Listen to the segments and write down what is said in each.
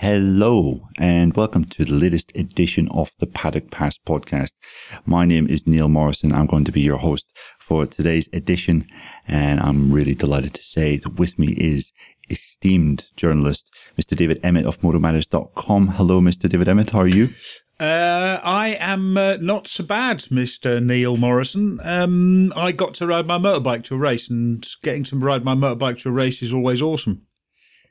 Hello and welcome to the latest edition of the Paddock Pass podcast. My name is Neil Morrison. I'm going to be your host for today's edition and I'm really delighted to say that with me is esteemed journalist, Mr. David Emmett of MotoMatters.com. Hello, Mr. David Emmett. How are you? Uh, I am uh, not so bad, Mr. Neil Morrison. Um, I got to ride my motorbike to a race, and getting to ride my motorbike to a race is always awesome.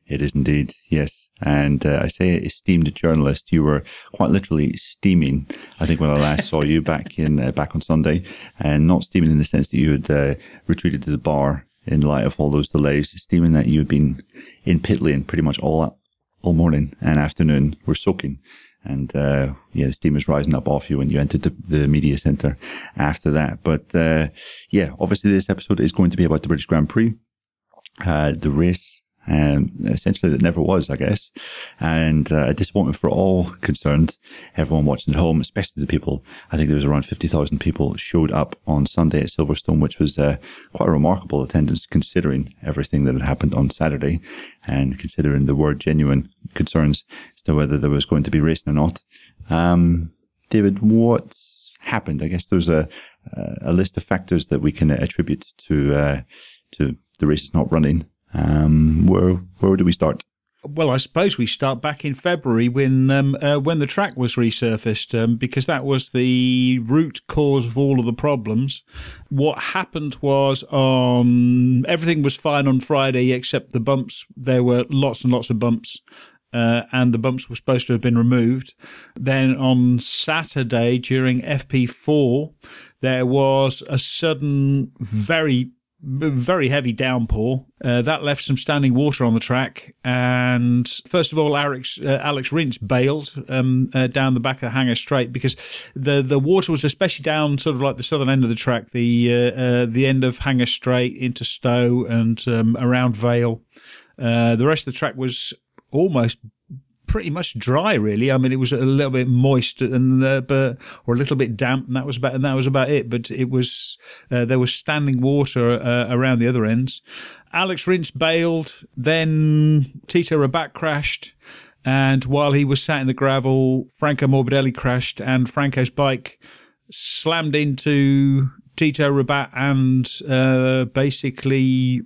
It is indeed, yes. And uh, I say esteemed journalist, you were quite literally steaming. I think when I last saw you back in uh, back on Sunday, and not steaming in the sense that you had uh, retreated to the bar in light of all those delays, steaming that you had been in pit lane pretty much all all morning and afternoon. We're soaking and uh, yeah, the steam was rising up off you when you entered the, the media centre after that. But uh, yeah, obviously this episode is going to be about the British Grand Prix, uh, the race. Um, essentially that never was, I guess, and uh, a disappointment for all concerned, everyone watching at home, especially the people. I think there was around fifty thousand people showed up on Sunday at Silverstone, which was uh, quite a remarkable attendance considering everything that had happened on Saturday, and considering there were genuine concerns as to whether there was going to be racing or not. Um, David, what happened? I guess there's a a list of factors that we can attribute to uh, to the races not running. Um, where where do we start? Well, I suppose we start back in February when um, uh, when the track was resurfaced, um, because that was the root cause of all of the problems. What happened was on everything was fine on Friday except the bumps. There were lots and lots of bumps. Uh, and the bumps were supposed to have been removed. Then on Saturday during FP4, there was a sudden, very very heavy downpour. Uh, that left some standing water on the track. And first of all, Alex, uh, Alex Rins bailed um, uh, down the back of the Hangar Straight because the, the water was especially down sort of like the southern end of the track, the uh, uh, the end of Hangar Straight into Stowe and um, around Vale. Uh, the rest of the track was almost pretty much dry, really. I mean, it was a little bit moist and uh, but or a little bit damp, and that was about and that was about it. But it was uh, there was standing water uh, around the other ends. Alex Rins bailed, then Tito Rabat crashed. And while he was sat in the gravel, Franco Morbidelli crashed, and Franco's bike slammed into Tito Rabat and uh, basically,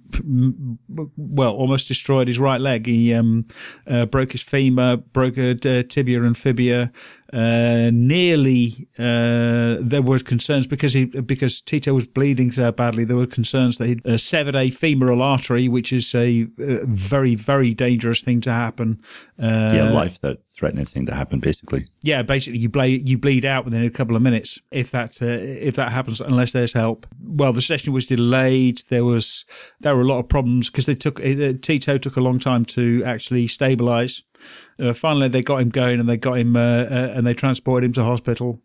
well, almost destroyed his right leg. He um, uh, broke his femur, broke a uh, tibia and fibia, uh, nearly uh, there were concerns because he because Tito was bleeding so badly. There were concerns that he'd uh, severed a femoral artery, which is a uh, very very dangerous thing to happen. Uh, yeah, life that threatening thing to happen, basically. Yeah, basically you bleed you bleed out within a couple of minutes if that uh, if that happens, unless there's help. Well, the session was delayed. There was there were a lot of problems because they took Tito took a long time to actually stabilize. Uh, finally, they got him going and they got him uh, uh, and they transported him to hospital.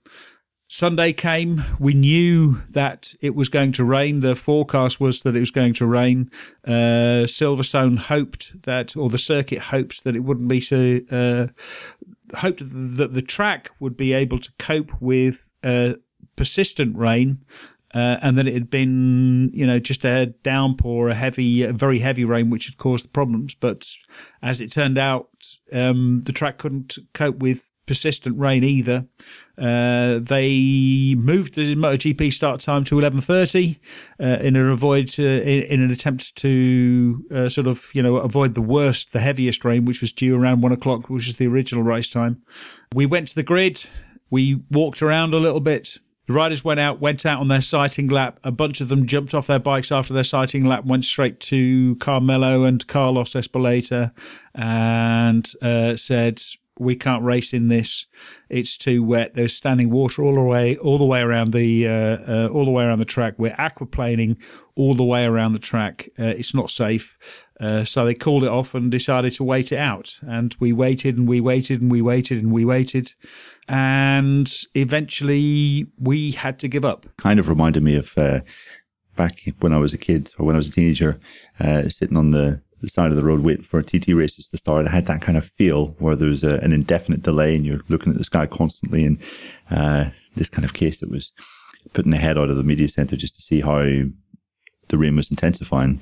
Sunday came. We knew that it was going to rain. The forecast was that it was going to rain. Uh, Silverstone hoped that, or the circuit hoped that it wouldn't be so. Uh, hoped that the track would be able to cope with uh, persistent rain uh, and that it had been, you know, just a downpour, a heavy, a very heavy rain, which had caused the problems. But as it turned out, um, the track couldn't cope with persistent rain either. Uh, they moved the MotoGP start time to 11:30 uh, in an avoid uh, in, in, an attempt to uh, sort of you know avoid the worst, the heaviest rain, which was due around one o'clock, which was the original race time. We went to the grid. We walked around a little bit. The riders went out, went out on their sighting lap. A bunch of them jumped off their bikes after their sighting lap, went straight to Carmelo and Carlos Ezpeleta and uh, said, "We can't race in this. It's too wet. There's standing water all the way, all the way around the, uh, uh, all the way around the track. We're aquaplaning all the way around the track. Uh, it's not safe." Uh, so they called it off and decided to wait it out. And we waited and we waited and we waited and we waited. And eventually we had to give up. Kind of reminded me of uh, back when I was a kid or when I was a teenager, uh, sitting on the, the, side of the road waiting for a TT races to start. I had that kind of feel where there was a, an indefinite delay and you're looking at the sky constantly. And uh, this kind of case, it was putting the head out of the media center just to see how the rain was intensifying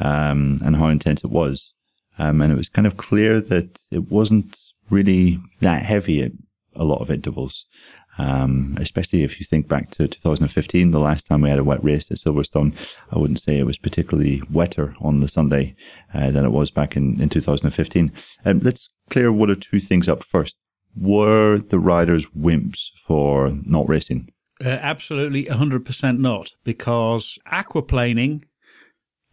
um, and how intense it was. Um, and it was kind of clear that it wasn't really that heavy at a lot of intervals. Um, especially if you think back to 2015, the last time we had a wet race at Silverstone, I wouldn't say it was particularly wetter on the Sunday uh, than it was back in, in 2015. Um, let's clear one or two things up first. Were the riders wimps for not racing? Uh, absolutely 100% not, because aquaplaning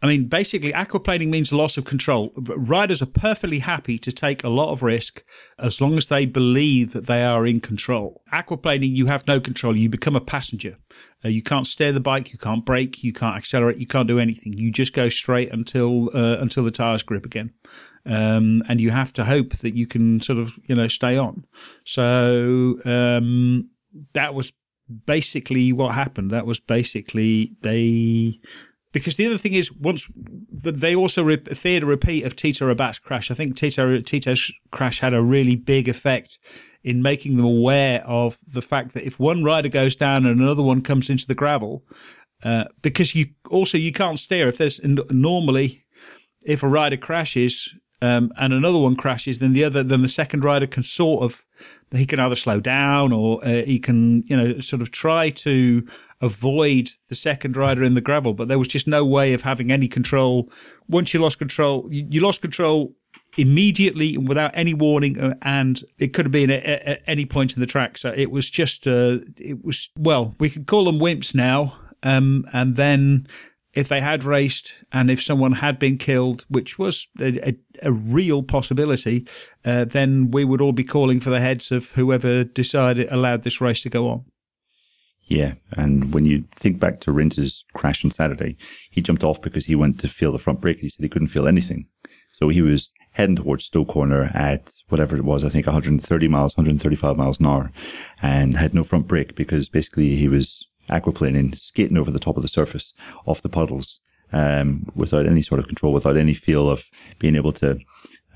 I mean, basically, aquaplaning means loss of control. Riders are perfectly happy to take a lot of risk as long as they believe that they are in control. Aquaplaning, you have no control. You become a passenger. Uh, you can't steer the bike. You can't brake. You can't accelerate. You can't do anything. You just go straight until uh, until the tires grip again. Um, and you have to hope that you can sort of you know stay on. So um, that was basically what happened. That was basically they because the other thing is, once they also re- feared a repeat of Tito Rabat's crash. I think Tito Tito's crash had a really big effect in making them aware of the fact that if one rider goes down and another one comes into the gravel, uh, because you also you can't steer if there's normally if a rider crashes um, and another one crashes, then the other then the second rider can sort of he can either slow down or uh, he can you know sort of try to avoid the second rider in the gravel, but there was just no way of having any control. Once you lost control, you, you lost control immediately and without any warning, uh, and it could have been at, at, any point in the track. So it was just, uh, it was well, we could call them wimps now. Um, and then if they had raced and if someone had been killed, which was a, a, a real possibility, uh, then we would all be calling for the heads of whoever decided allowed this race to go on. Yeah, and when you think back to Rins's crash on Saturday, he jumped off because he went to feel the front brake. and He said he couldn't feel anything. So he was heading towards Stowe Corner at whatever it was, I think 130 miles, 135 miles an hour, and had no front brake because basically he was aquaplaning, skating over the top of the surface off the puddles, um, without any sort of control, without any feel of being able to,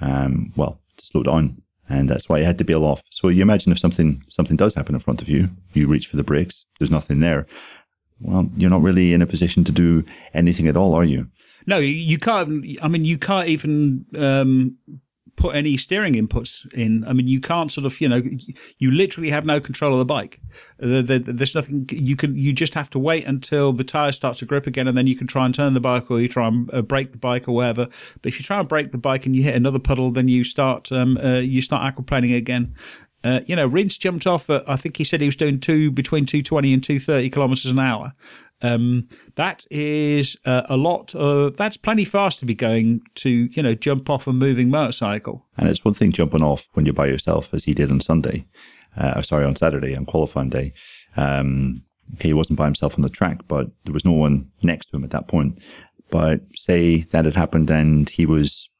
um, well, to slow down and that's why he had to bail off. So you imagine if something something does happen in front of you, you reach for the brakes, there's nothing there. Well, you're not really in a position to do anything at all, are you? No, you can't. I mean, you can't even um, put any steering inputs in. I mean, you can't sort of, you know, you literally have no control of the bike. There's nothing you can. You just have to wait until the tires start to grip again, and then you can try and turn the bike, or you try and uh, brake the bike, or whatever. But if you try and brake the bike and you hit another puddle, then you start um, uh, you start aquaplaning again. Uh, you know, Rins jumped off at, I think he said he was doing two between 220 and 230 kilometers an hour. Um, that is uh, a lot of, that's plenty fast to be going to, you know, jump off a moving motorcycle. And it's one thing jumping off when you're by yourself, as he did on Sunday, uh, sorry, on Saturday, on qualifying day. Um, okay, he wasn't by himself on the track, but there was no one next to him at that point. But say that had happened and he was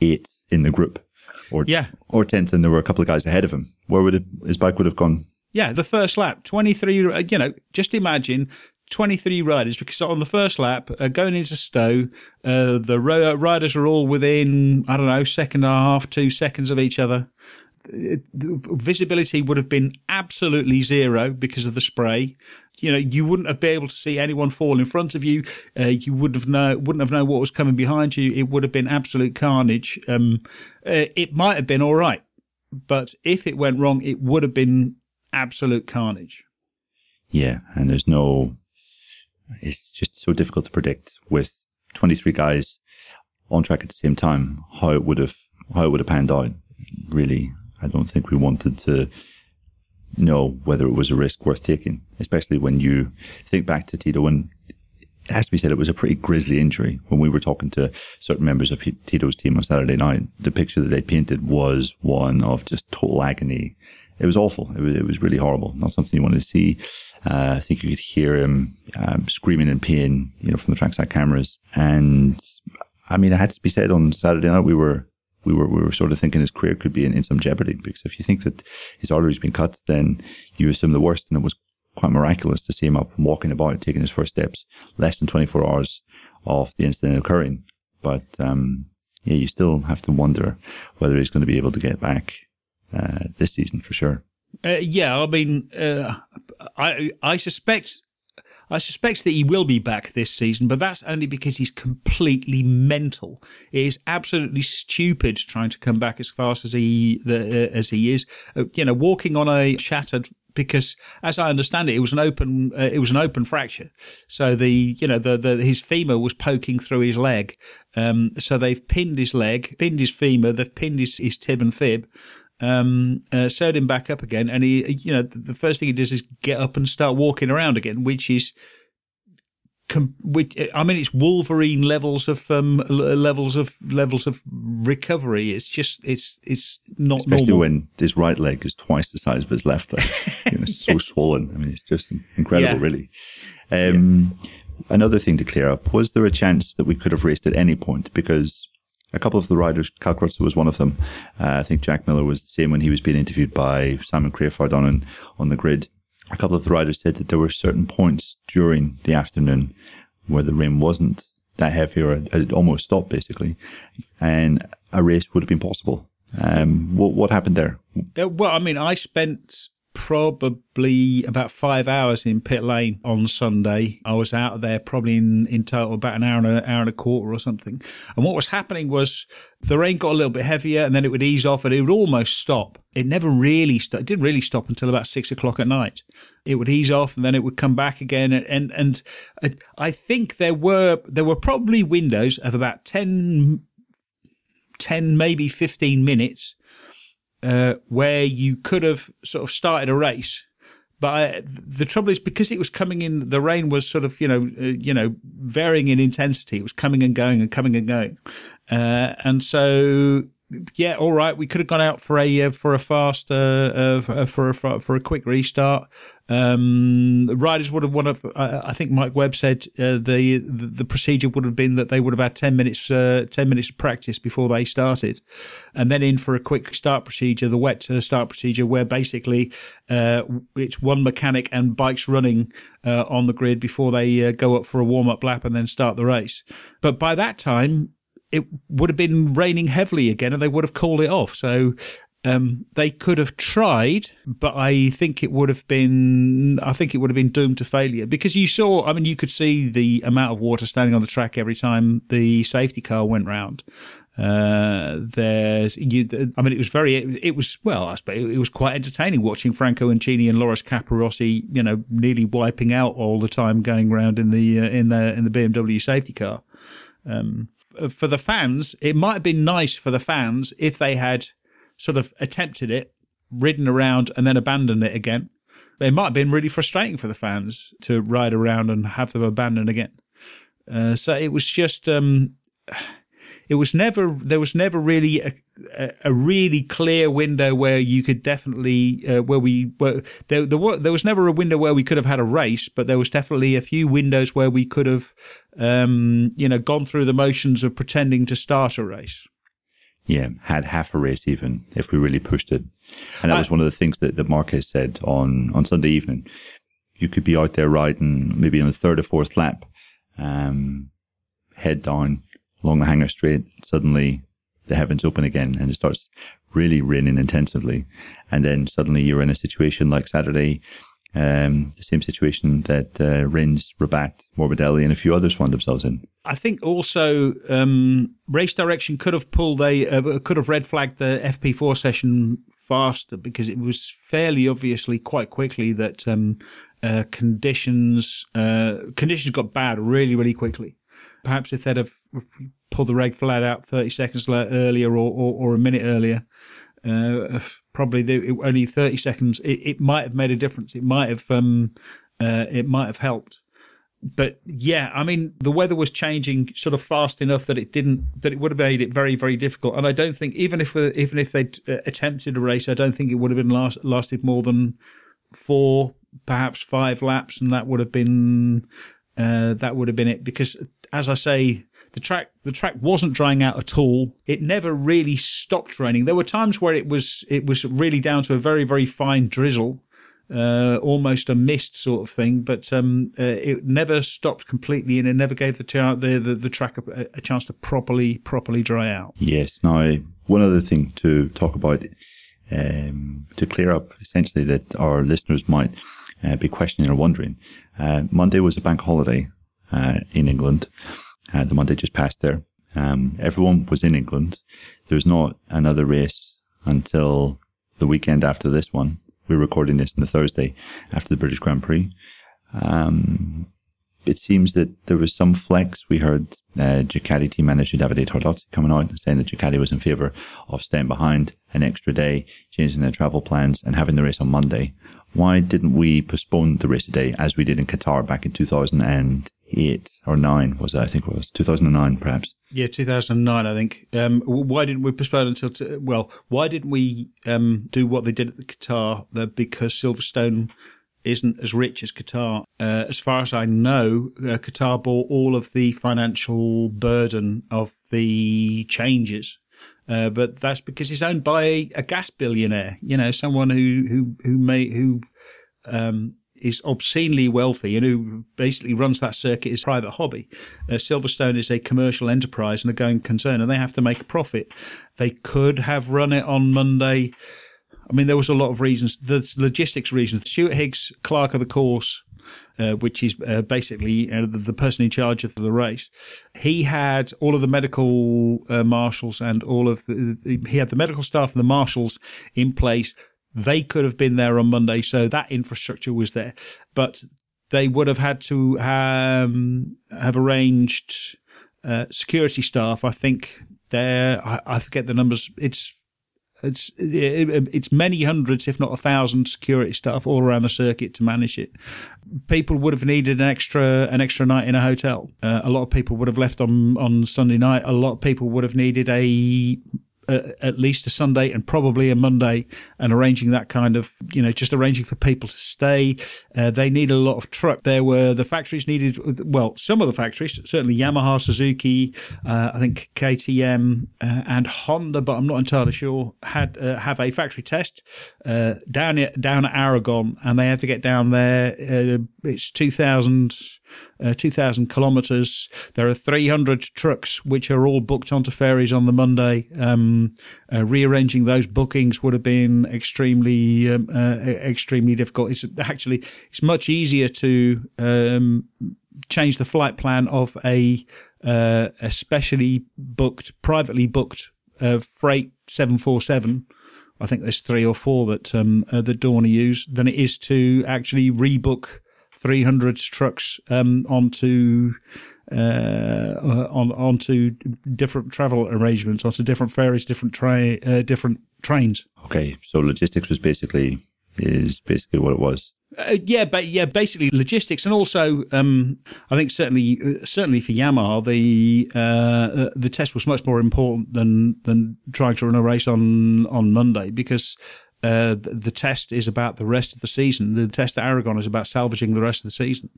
eighth in the group or, yeah. or 10th and there were a couple of guys ahead of him. Where would it, his bike would have gone? Yeah, the first lap, 23, uh, you know, just imagine 23 riders because on the first lap, uh, going into Stowe, uh, the ro- riders are all within, I don't know, second and a half, two seconds of each other. It, visibility would have been absolutely zero because of the spray. You know, you wouldn't have been able to see anyone fall in front of you. Uh, you would have know, wouldn't have known what was coming behind you. It would have been absolute carnage. Um, uh, it might have been all right, but if it went wrong, it would have been absolute carnage. Yeah, and there's no it's just so difficult to predict with 23 guys on track at the same time how it would have how it would have panned out. Really, I don't think we wanted to know whether it was a risk worth taking, especially when you think back to Tito and it has to be said it was a pretty grisly injury. When we were talking to certain members of Tito's team on Saturday night, the picture that they painted was one of just total agony. It was awful. It was, it was really horrible. Not something you wanted to see. Uh, I think you could hear him um, screaming in pain, you know, from the trackside cameras. And I mean, it had to be said on Saturday night, we were, we were, we were sort of thinking his career could be in, in some jeopardy because if you think that his artery's been cut, then you assume the worst. And it was quite miraculous to see him up walking about, taking his first steps less than 24 hours of the incident occurring. But, um, yeah, you still have to wonder whether he's going to be able to get back, uh, this season for sure. Uh, yeah, I mean, uh, I I suspect I suspect that he will be back this season, but that's only because he's completely mental. It is absolutely stupid trying to come back as fast as he the, uh, as he is. Uh, you know, walking on a shattered because as I understand it, it was an open, uh, it was an open fracture. So the, you know, the, the, his femur was poking through his leg. Um, so they've pinned his leg, pinned his femur, they've pinned his, his tib and fib, um, uh, sewed him back up again. And he, you know, the first thing he does is get up and start walking around again, which is, which, I mean, it's Wolverine levels of um, levels of levels of recovery. It's just it's it's not especially normal. when his right leg is twice the size of his left leg. you know, it's so swollen. I mean, it's just incredible, yeah. really. Um, yeah. Another thing to clear up: was there a chance that we could have raced at any point? Because a couple of the riders, Cal Crutchlow was one of them. Uh, I think Jack Miller was the same when he was being interviewed by Simon Crafar on on the grid. A couple of the riders said that there were certain points during the afternoon where the rain wasn't that heavy or it almost stopped basically, and a race would have been possible. Um, what, what happened there? Uh, well, I mean, I spent probably about five hours in pit lane on Sunday. I was out of there probably in, in total about an hour and an hour and a quarter or something. And what was happening was the rain got a little bit heavier and then it would ease off and it would almost stop. It never really stopped. It didn't really stop until about six o'clock at night. It would ease off and then it would come back again. And, and, and I think there were, there were probably windows of about 10, 10, maybe 15 minutes uh, where you could have sort of started a race. But I, the trouble is because it was coming in, the rain was sort of you know uh, you know varying in intensity. It was coming and going and coming and going, uh, and so yeah, all right, we could have gone out for a uh, for a fast uh, uh, for a for a quick restart. Um, riders would have wanted. I think Mike Webb said uh, the, the, the procedure would have been that they would have had ten minutes uh, ten minutes of practice before they started, and then in for a quick start procedure, the wet uh, start procedure, where basically it's one mechanic and bikes running on the grid before they go up for a warm up lap and then start the race. But by that time, it would have been raining heavily again and they would have called it off. So um, they could have tried, but I think it would have been, I think it would have been doomed to failure because you saw, I mean, you could see the amount of water standing on the track every time the safety car went round. Uh, there's, you, I mean, it was very, it was, well, I suppose it was quite entertaining watching Franco Uncini and Loris Capirossi, you know, nearly wiping out all the time going around in the, uh, in the, in the BMW safety car. Um, for the fans, it might have been nice for the fans if they had sort of attempted it, ridden around, and then abandoned it again. It might have been really frustrating for the fans to ride around and have them abandoned again. Uh, so it was just, um, it was never, there was never really a, a, really clear window where you could definitely, uh, where we, were, there, there, there was never a window where we could have had a race, but there was definitely a few windows where we could have um, you know, gone through the motions of pretending to start a race. Yeah, had half a race even if we really pushed it. And that I, was one of the things that, that Marquez said on, on Sunday evening. You could be out there riding maybe on the third or fourth lap, um, head down along the hangar straight. Suddenly the heavens open again and it starts really raining intensively. And then suddenly you're in a situation like Saturday um, the same situation that uh, Rins, Rabat, Morbidelli, and a few others found themselves in. I think also um, race direction could have pulled a uh, could have red flagged the FP4 session faster because it was fairly obviously quite quickly that um, uh, conditions uh, conditions got bad really really quickly. Perhaps if they'd have pulled the red flag out 30 seconds earlier or, or, or a minute earlier, uh, probably the, only 30 seconds, it, it, might have made a difference. It might have, um, uh, it might have helped. But yeah, I mean, the weather was changing sort of fast enough that it didn't, that it would have made it very, very difficult. And I don't think, even if, even if they'd uh, attempted a race, I don't think it would have been last, lasted more than four, perhaps five laps. And that would have been, uh, that would have been it. Because as I say, the track the track wasn't drying out at all. It never really stopped raining. There were times where it was it was really down to a very very fine drizzle, uh, almost a mist sort of thing. But um, uh, it never stopped completely, and it never gave the the the, the track a, a, chance to properly properly dry out. Yes. Now, one other thing to talk about um, to clear up essentially that our listeners might uh, be questioning or wondering. Uh, Monday was a bank holiday uh, in England. Uh, the Monday just passed there. Um, everyone was in England. There was not another race until the weekend after this one. We're recording this on the Thursday after the British Grand Prix. Um, it seems that there was some flex. We heard uh, Ducati team manager Davide Tardozzi coming out and saying that Ducati was in favour of staying behind an extra day, changing their travel plans, and having the race on Monday. Why didn't we postpone the race a day as we did in Qatar back in 2008 or 9, was it? I think it was 2009, perhaps. Yeah, 2009, I think. Um, why didn't we postpone until, t- well, why didn't we um, do what they did at the Qatar? Because Silverstone isn't as rich as Qatar. Uh, as far as I know, uh, Qatar bore all of the financial burden of the changes. Uh, but that's because it's owned by a, gas billionaire, you know, someone who, who, who may, who, um, is obscenely wealthy and who basically runs that circuit as a private hobby. Uh, Silverstone is a commercial enterprise and a going concern, and they have to make a profit. They could have run it on Monday I mean, there was a lot of reasons. The logistics reasons. Stuart Higgs, clerk of the course, uh, which is uh, basically uh, the, the, person in charge of the race. He had all of the medical uh, marshals and all of the, he had the medical staff and the marshals in place. They could have been there on Monday, so that infrastructure was there, but they would have had to um, have arranged uh, security staff. I think there, I, I forget the numbers. It's it's it's many hundreds, if not a thousand, security staff all around the circuit to manage it. People would have needed an extra an extra night in a hotel. Uh, a lot of people would have left on on Sunday night. A lot of people would have needed a at least a Sunday and probably a Monday, and arranging that kind of, you know, just arranging for people to stay. Uh, they need a lot of truck. There were the factories needed, well, some of the factories, certainly Yamaha, Suzuki, uh, I think KTM uh, and Honda, but I'm not entirely sure, had uh, have a factory test uh, down at, down at Aragon, and they had to get down there. it's 2,000 uh, 2,000 kilometres. There are 300 trucks which are all booked onto ferries on the Monday. Um, uh, rearranging those bookings would have been extremely, um, uh, extremely difficult. It's actually it's much easier to um, change the flight plan of a uh, specially booked, privately booked uh, freight 747. I think there's three or four that um, uh, Dorna use than it is to actually rebook 300 trucks um, onto uh, on onto different travel arrangements, onto different ferries, different train, uh, different trains. Okay, so logistics was basically is basically what it was. Uh, yeah, but yeah, basically logistics, and also um, I think certainly uh, certainly for Yamaha, the uh, uh, the test was much more important than than trying to run a race on on Monday because uh, the, the, test is about the rest of the season. The test at Aragon is about salvaging the rest of the season.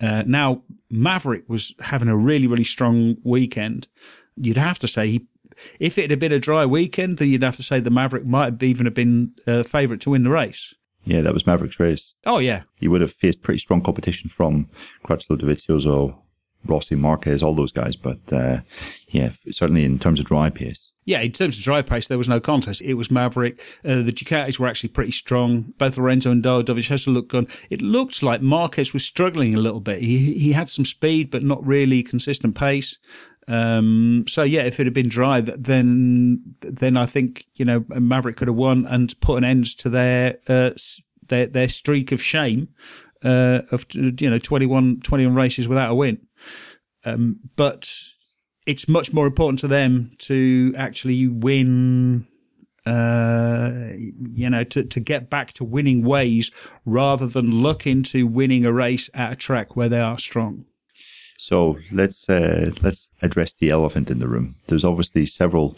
Uh, now, Maverick was having a really, really strong weekend. You'd have to say he, if it had been a dry weekend, then you'd have to say the Maverick might have even have been a uh, favourite to win the race. Yeah, that was Maverick's race. Oh, yeah. He would have faced pretty strong competition from Crutchlow, Dovizioso, Rossi, Marquez, all those guys. But uh, yeah, certainly in terms of dry pace, yeah, in terms of dry pace, there was no contest. It was Maverick. Uh, the Ducatis were actually pretty strong. Both Lorenzo and Dovizioso looked good. It looked like Marquez was struggling a little bit. He he had some speed, but not really consistent pace. Um, so yeah, if it had been dry, then then I think you know Maverick could have won and put an end to their uh, their their streak of shame uh, of you know 21, 21 races without a win. Um, but it's much more important to them to actually win uh, you know, to, to get back to winning ways rather than look into winning a race at a track where they are strong. So let's uh, let's address the elephant in the room. There's obviously several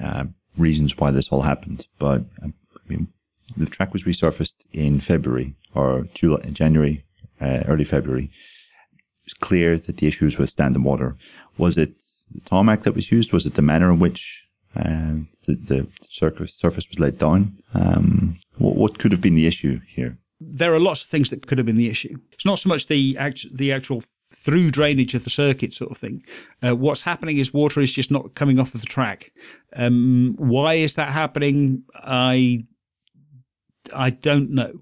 uh, reasons why this all happened, but um, I mean, the track was resurfaced in February or July, January, uh, early February. Clear that the issues with standing water. Was it the tarmac that was used? Was it the manner in which uh, the, the surface, surface was laid down? Um, what, what could have been the issue here? There are lots of things that could have been the issue. It's not so much the act, the actual through drainage of the circuit sort of thing. Uh, what's happening is water is just not coming off of the track. Um, why is that happening? I I don't know.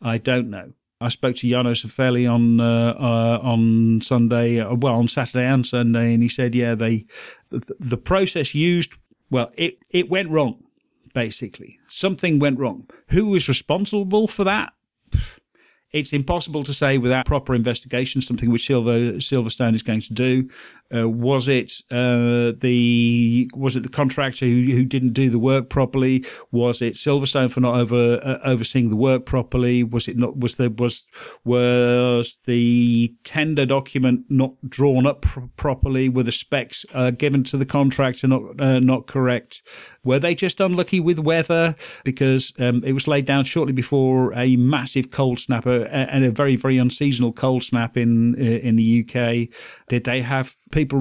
I don't know. I spoke to Janos Fairley on uh, uh, on Sunday, uh, well on Saturday and Sunday, and he said, yeah, they the, the process used, well, it it went wrong, basically. Something went wrong. Who was responsible for that? It's impossible to say without proper investigation, something which Silver, Silverstone is going to do. Uh, was it uh, the was it the contractor who, who didn't do the work properly? Was it Silverstone for not over uh, overseeing the work properly? Was it not was there was was the tender document not drawn up pr- properly? Were the specs uh, given to the contractor not uh, not correct? Were they just unlucky with weather because um, it was laid down shortly before a massive cold snap uh, and a very very unseasonal cold snap in in the UK? Did they have people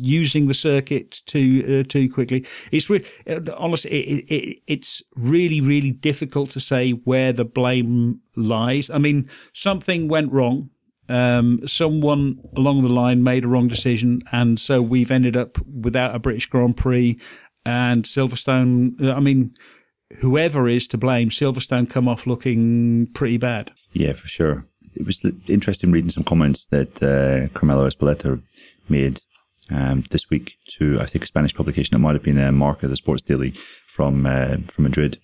using the circuit too uh, too quickly? It's re- uh, honestly, it, it, it's really really difficult to say where the blame lies. I mean, something went wrong. Um, someone along the line made a wrong decision, and so we've ended up without a British Grand Prix. And Silverstone, uh, I mean, whoever is to blame, Silverstone come off looking pretty bad. Yeah, for sure it was interesting reading some comments that uh, Carmelo Ezpeleta made um, this week to I think a Spanish publication. It might have been a uh, Marca, the Sports Daily from uh, from Madrid.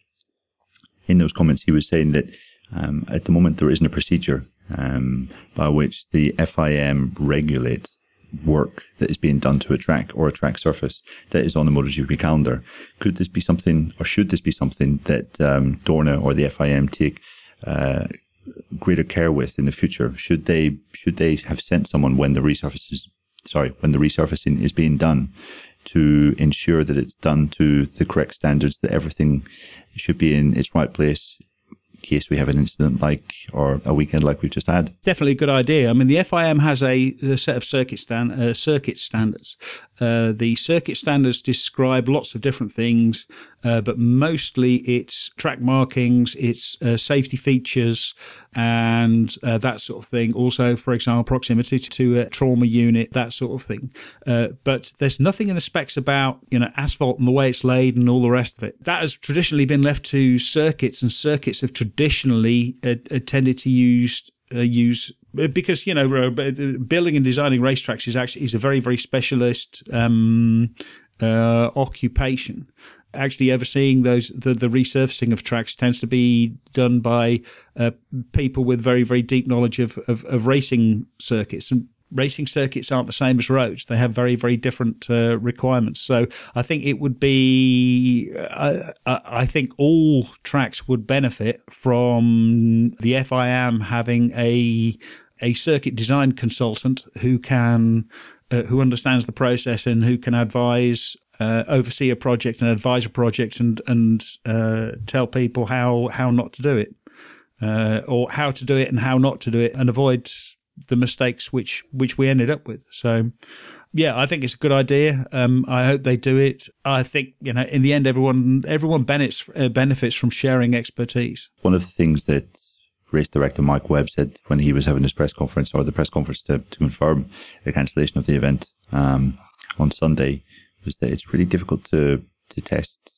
In those comments, he was saying that um, at the moment there isn't a procedure um, by which the FIM regulates work that is being done to a track or a track surface that is on the MotoGP calendar. Could this be something, or should this be something that um, Dorna or the FIM take uh, greater care with in the future? Should they should they have sent someone when the resurfaces sorry when the resurfacing is being done to ensure that it's done to the correct standards, that everything should be in its right place in case we have an incident like or a weekend like we've just had. Definitely a good idea. I mean, the FIM has a, a set of circuit stand, uh, circuit standards. Uh, the circuit standards describe lots of different things, uh, but mostly it's track markings, it's uh, safety features, and uh, that sort of thing. Also, for example, proximity to a trauma unit, that sort of thing. Uh, but there's nothing in the specs about you know asphalt and the way it's laid and all the rest of it. That has traditionally been left to circuits, and circuits have traditionally uh, tended to use uh, use because you know uh, building and designing racetracks is actually is a very very specialist um, uh, occupation. Actually, overseeing those the, the resurfacing of tracks tends to be done by uh, people with very very deep knowledge of, of, of racing circuits and racing circuits aren't the same as roads. They have very, very different uh, requirements. So I think it would be, uh, I think all tracks would benefit from the FIM having a a circuit design consultant who can uh, who understands the process and who can advise uh, oversee a project and advise a project and and uh, tell people how how not to do it uh, or how to do it and how not to do it and avoid the mistakes which which we ended up with. So yeah, I think it's a good idea. Um, I hope they do it. I think you know, in the end, everyone everyone benefits uh, benefits from sharing expertise. One of the things that race director Mike Webb said when he was having his press conference or the press conference to, to confirm the cancellation of the event um, on Sunday was that it's really difficult to to test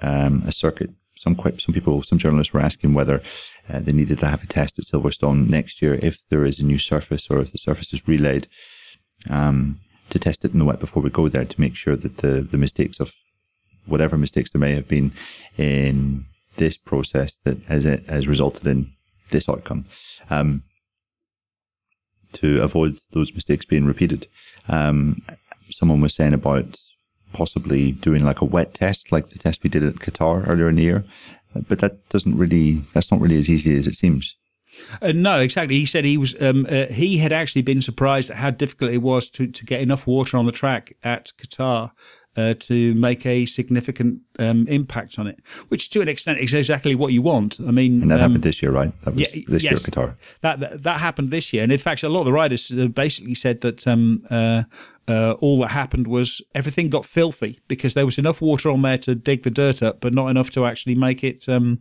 um, a circuit some quite some people, some journalists were asking whether uh, they needed to have a test at Silverstone next year if there is a new surface or if the surface is relayed um, to test it in the wet before we go there to make sure that the the mistakes of whatever mistakes there may have been in this process that has has resulted in this outcome. Um, to avoid those mistakes being repeated. Um, someone was saying about possibly doing like a wet test, like the test we did at Qatar earlier in the year. But that doesn't really, that's not really as easy as it seems. Uh, no, exactly. He said he was. Um, uh, he had actually been surprised at how difficult it was to, to get enough water on the track at Qatar uh, to make a significant um, impact on it, which to an extent is exactly what you want. I mean, and that um, happened this year, right? That was yeah, this yes, year, Qatar. That, that, that happened this year, and in fact, a lot of the riders uh, basically said that um, uh, all that happened was everything got filthy because there was enough water on there to dig the dirt up, but not enough to actually make it um,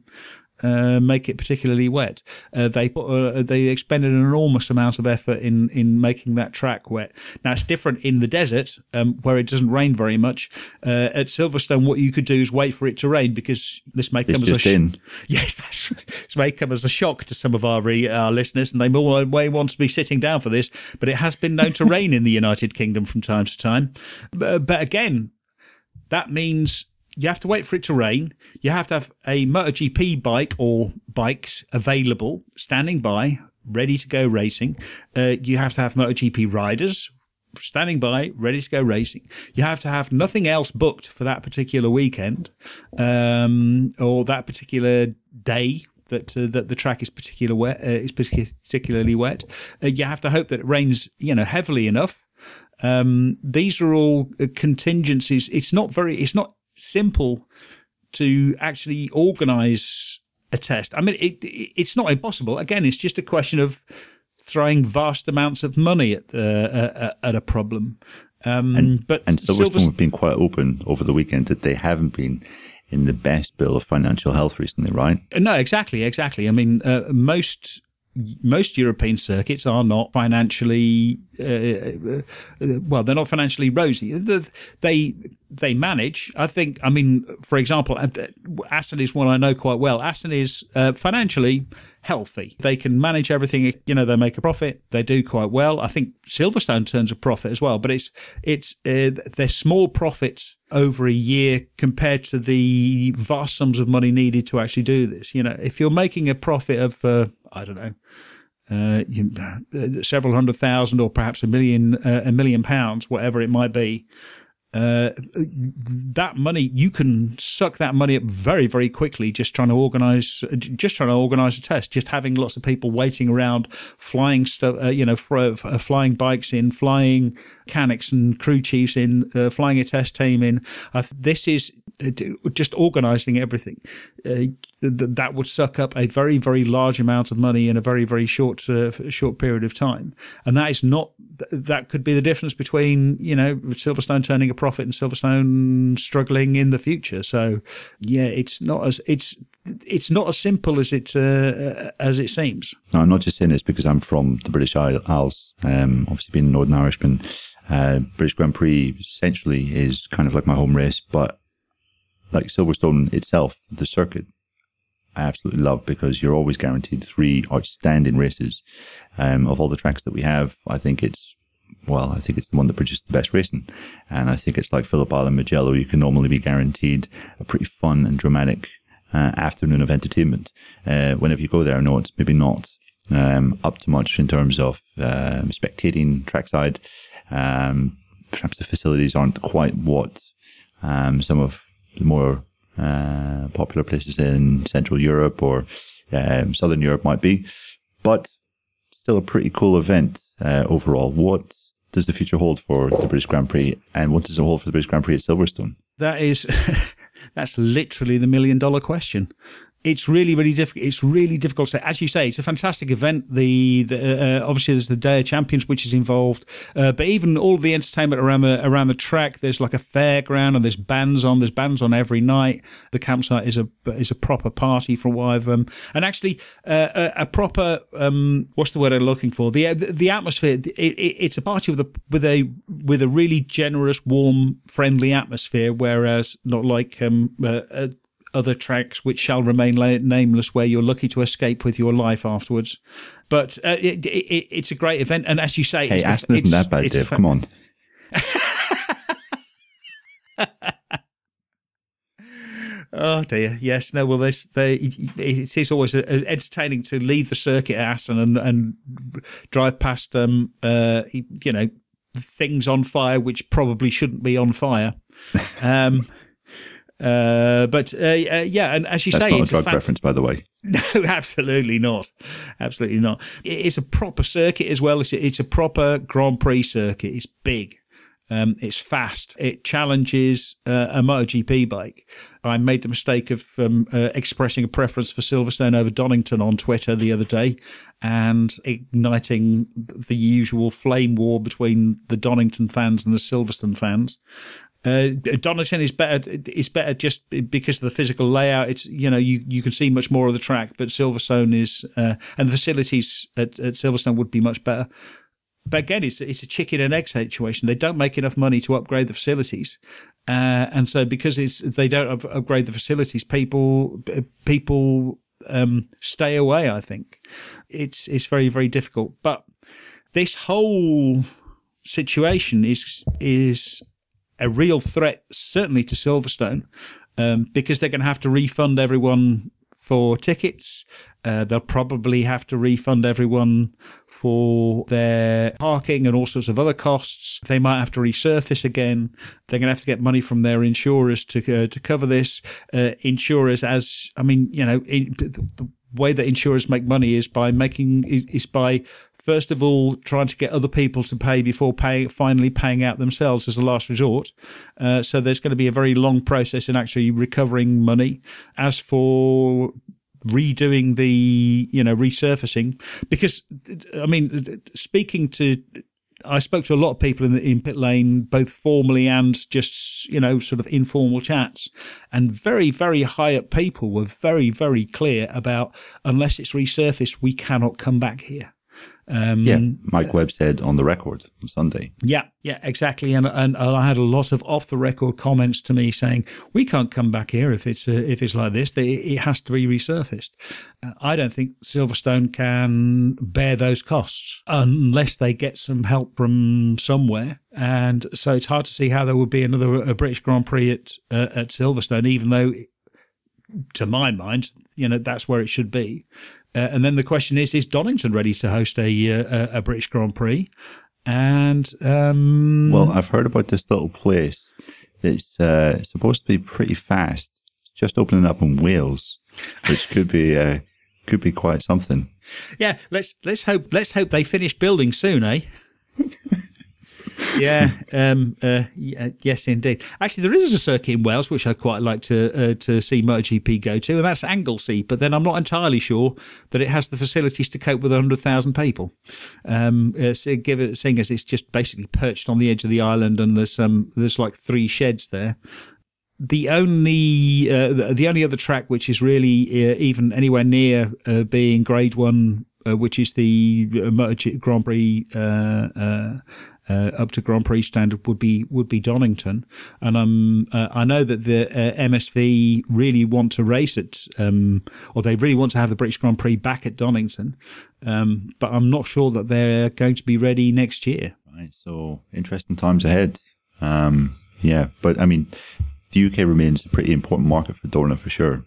uh, make it particularly wet. Uh, they put, uh, they expended an enormous amount of effort in in making that track wet. Now it's different in the desert um, where it doesn't rain very much. Uh, at Silverstone, what you could do is wait for it to rain because this may come It's as a in. yes, that's this may come as a shock to some of our re- our listeners, and they may, may want to be sitting down for this. But it has been known to rain in the United Kingdom from time to time. But, but again, that means you have to wait for it to rain. You have to have a MotoGP bike or bikes available, standing by, ready to go racing. Uh, you have to have MotoGP riders standing by, ready to go racing. You have to have nothing else booked for that particular weekend um, or that particular day. That uh, that the track is particular wet uh, is particularly wet. Uh, you have to hope that it rains, you know, heavily enough um, these are all uh, contingencies. It's not very, it's not simple to actually organize a test. I mean, it, it, it's not impossible. Again, it's just a question of throwing vast amounts of money at uh, at, at a problem. Um, And, but and Silverstone Silverstone- have been quite open over the weekend that they haven't been in the best bill of financial health recently, right? No, exactly, exactly. I mean, uh, most most European circuits are not financially uh, uh, well. They're not financially rosy. They they manage. I think. I mean, for example, uh, Assen is one I know quite well. Assen is uh, financially healthy. They can manage everything. You know, they make a profit. They do quite well. I think Silverstone turns a profit as well, but it's it's uh, they're small profits over a year compared to the vast sums of money needed to actually do this. You know, if you're making a profit of uh, I don't know. Uh, you, uh, several hundred thousand, or perhaps a million, uh, a million pounds, whatever it might be. Uh, that money you can suck that money up very very quickly just trying to organize just trying to organize a test just having lots of people waiting around flying stuff uh, you know fr- uh, flying bikes in flying mechanics and crew chiefs in uh, flying a test team in. Uh, this is uh, just organizing everything th- th- that would suck up a very very large amount of money in a very very short uh, short period of time and that is not that could be the difference between you know Silverstone turning a profit and Silverstone struggling in the future so yeah it's not as it's it's not as simple as it uh, as it seems No, I'm not just saying this because I'm from the British Isles. Um, obviously, being Northern Irishman, uh, British Grand Prix essentially is kind of like my home race. But like Silverstone itself, the circuit, I absolutely love because you're always guaranteed three outstanding races. Um, of all the tracks that we have, I think it's well, I think it's the one that produces the best racing. And I think it's like Phillip Island, Mugello, you can normally be guaranteed a pretty fun and dramatic uh, afternoon of entertainment. Uh, whenever you go there, I know it's maybe not um, up to much in terms of um, spectating trackside. Um, perhaps the facilities aren't quite what um, some of the more uh, popular places in Central Europe or um, Southern Europe might be, but still a pretty cool event uh, overall. What does the future hold for the British Grand Prix, and what does it hold for the British Grand Prix at Silverstone? That is, that's literally the million dollar question. It's really, really difficult. It's really difficult to say. As you say, it's a fantastic event. The, the uh, obviously there's the Day of Champions which is involved, uh, but even all the entertainment around the around the track. There's like a fairground and there's bands on. There's bands on every night. The campsite is a is a proper party for what I've and actually uh, a, a proper um, what's the word I'm looking for? The the, atmosphere. It, it, it's a party with a with a with a really generous, warm, friendly atmosphere. Whereas not like um, uh, uh, other tracks which shall remain la- nameless, where you're lucky to escape with your life afterwards. But uh, it, it, it's a great event, and as you say, Hey, it's Assen isn't that bad, it's Dave. Come on. Oh dear, yes, no. Well, there's. It is always uh, entertaining to leave the circuit at Assen and and drive past um uh you know things on fire which probably shouldn't be on fire. Um. Uh, but uh, uh, yeah, and as you That's say, not a drug fant- reference, by the way. No, absolutely not. Absolutely not. It's a proper circuit as well. It's a, it's a proper Grand Prix circuit. It's big. Um, it's fast. It challenges uh, a MotoGP bike. I made the mistake of um, uh, expressing a preference for Silverstone over Donington on Twitter the other day and igniting the usual flame war between the Donington fans and the Silverstone fans. Uh, Donington is better. Is better just because of the physical layout. It's you know you, you can see much more of the track, but Silverstone is uh, and the facilities at, at Silverstone would be much better. But again, it's it's a chicken and egg situation. They don't make enough money to upgrade the facilities, uh, and so because it's they don't up- upgrade the facilities, people people um, stay away. I think it's it's very very difficult. But this whole situation is is a real threat, certainly to Silverstone, um, because they're going to have to refund everyone for tickets. Uh, they'll probably have to refund everyone for their parking and all sorts of other costs. They might have to resurface again. They're going to have to get money from their insurers to uh, to cover this. Uh, insurers, as I mean, you know, in, the way that insurers make money is by making is, is by first of all trying to get other people to pay before pay, finally paying out themselves as a last resort. Uh, so there's going to be a very long process in actually recovering money. As for redoing the you know resurfacing because i mean speaking to I spoke to a lot of people in the in pit lane, both formally and just you know sort of informal chats, and very very high up people were very very clear about unless it's resurfaced, we cannot come back here. Um, yeah, Mike Webb said on the record on Sunday. Yeah, yeah, exactly. And, and I had a lot of off the record comments to me saying we can't come back here if it's uh, if it's like this. It has to be resurfaced. Uh, I don't think Silverstone can bear those costs unless they get some help from somewhere. And so it's hard to see how there would be another British Grand Prix at uh, at Silverstone, even though to my mind, you know, that's where it should be. Uh, and then the question is: Is Donington ready to host a uh, a, a British Grand Prix? And um, well, I've heard about this little place. It's uh, supposed to be pretty fast. It's just opening up in Wales, which could be uh, could be quite something. Yeah, let's let's hope let's hope they finish building soon, eh? yeah, um, uh, yeah, yes, indeed. Actually, there is a circuit in Wales which I'd quite like to uh, to see MotoGP go to, and that's Anglesey. But then I'm not entirely sure that it has the facilities to cope with hundred thousand people. Um, uh, seeing as it's just basically perched on the edge of the island, and there's um, there's like three sheds there. The only uh, the only other track which is really uh, even anywhere near uh, being Grade One uh, which is the uh, Grand Prix uh, uh, uh, up to Grand Prix standard would be would be Donington, and um, uh, I know that the uh, MSV really want to race it, um, or they really want to have the British Grand Prix back at Donington, um, but I'm not sure that they're going to be ready next year. Right, so interesting times ahead. Um, yeah, but I mean, the UK remains a pretty important market for Dorna for sure.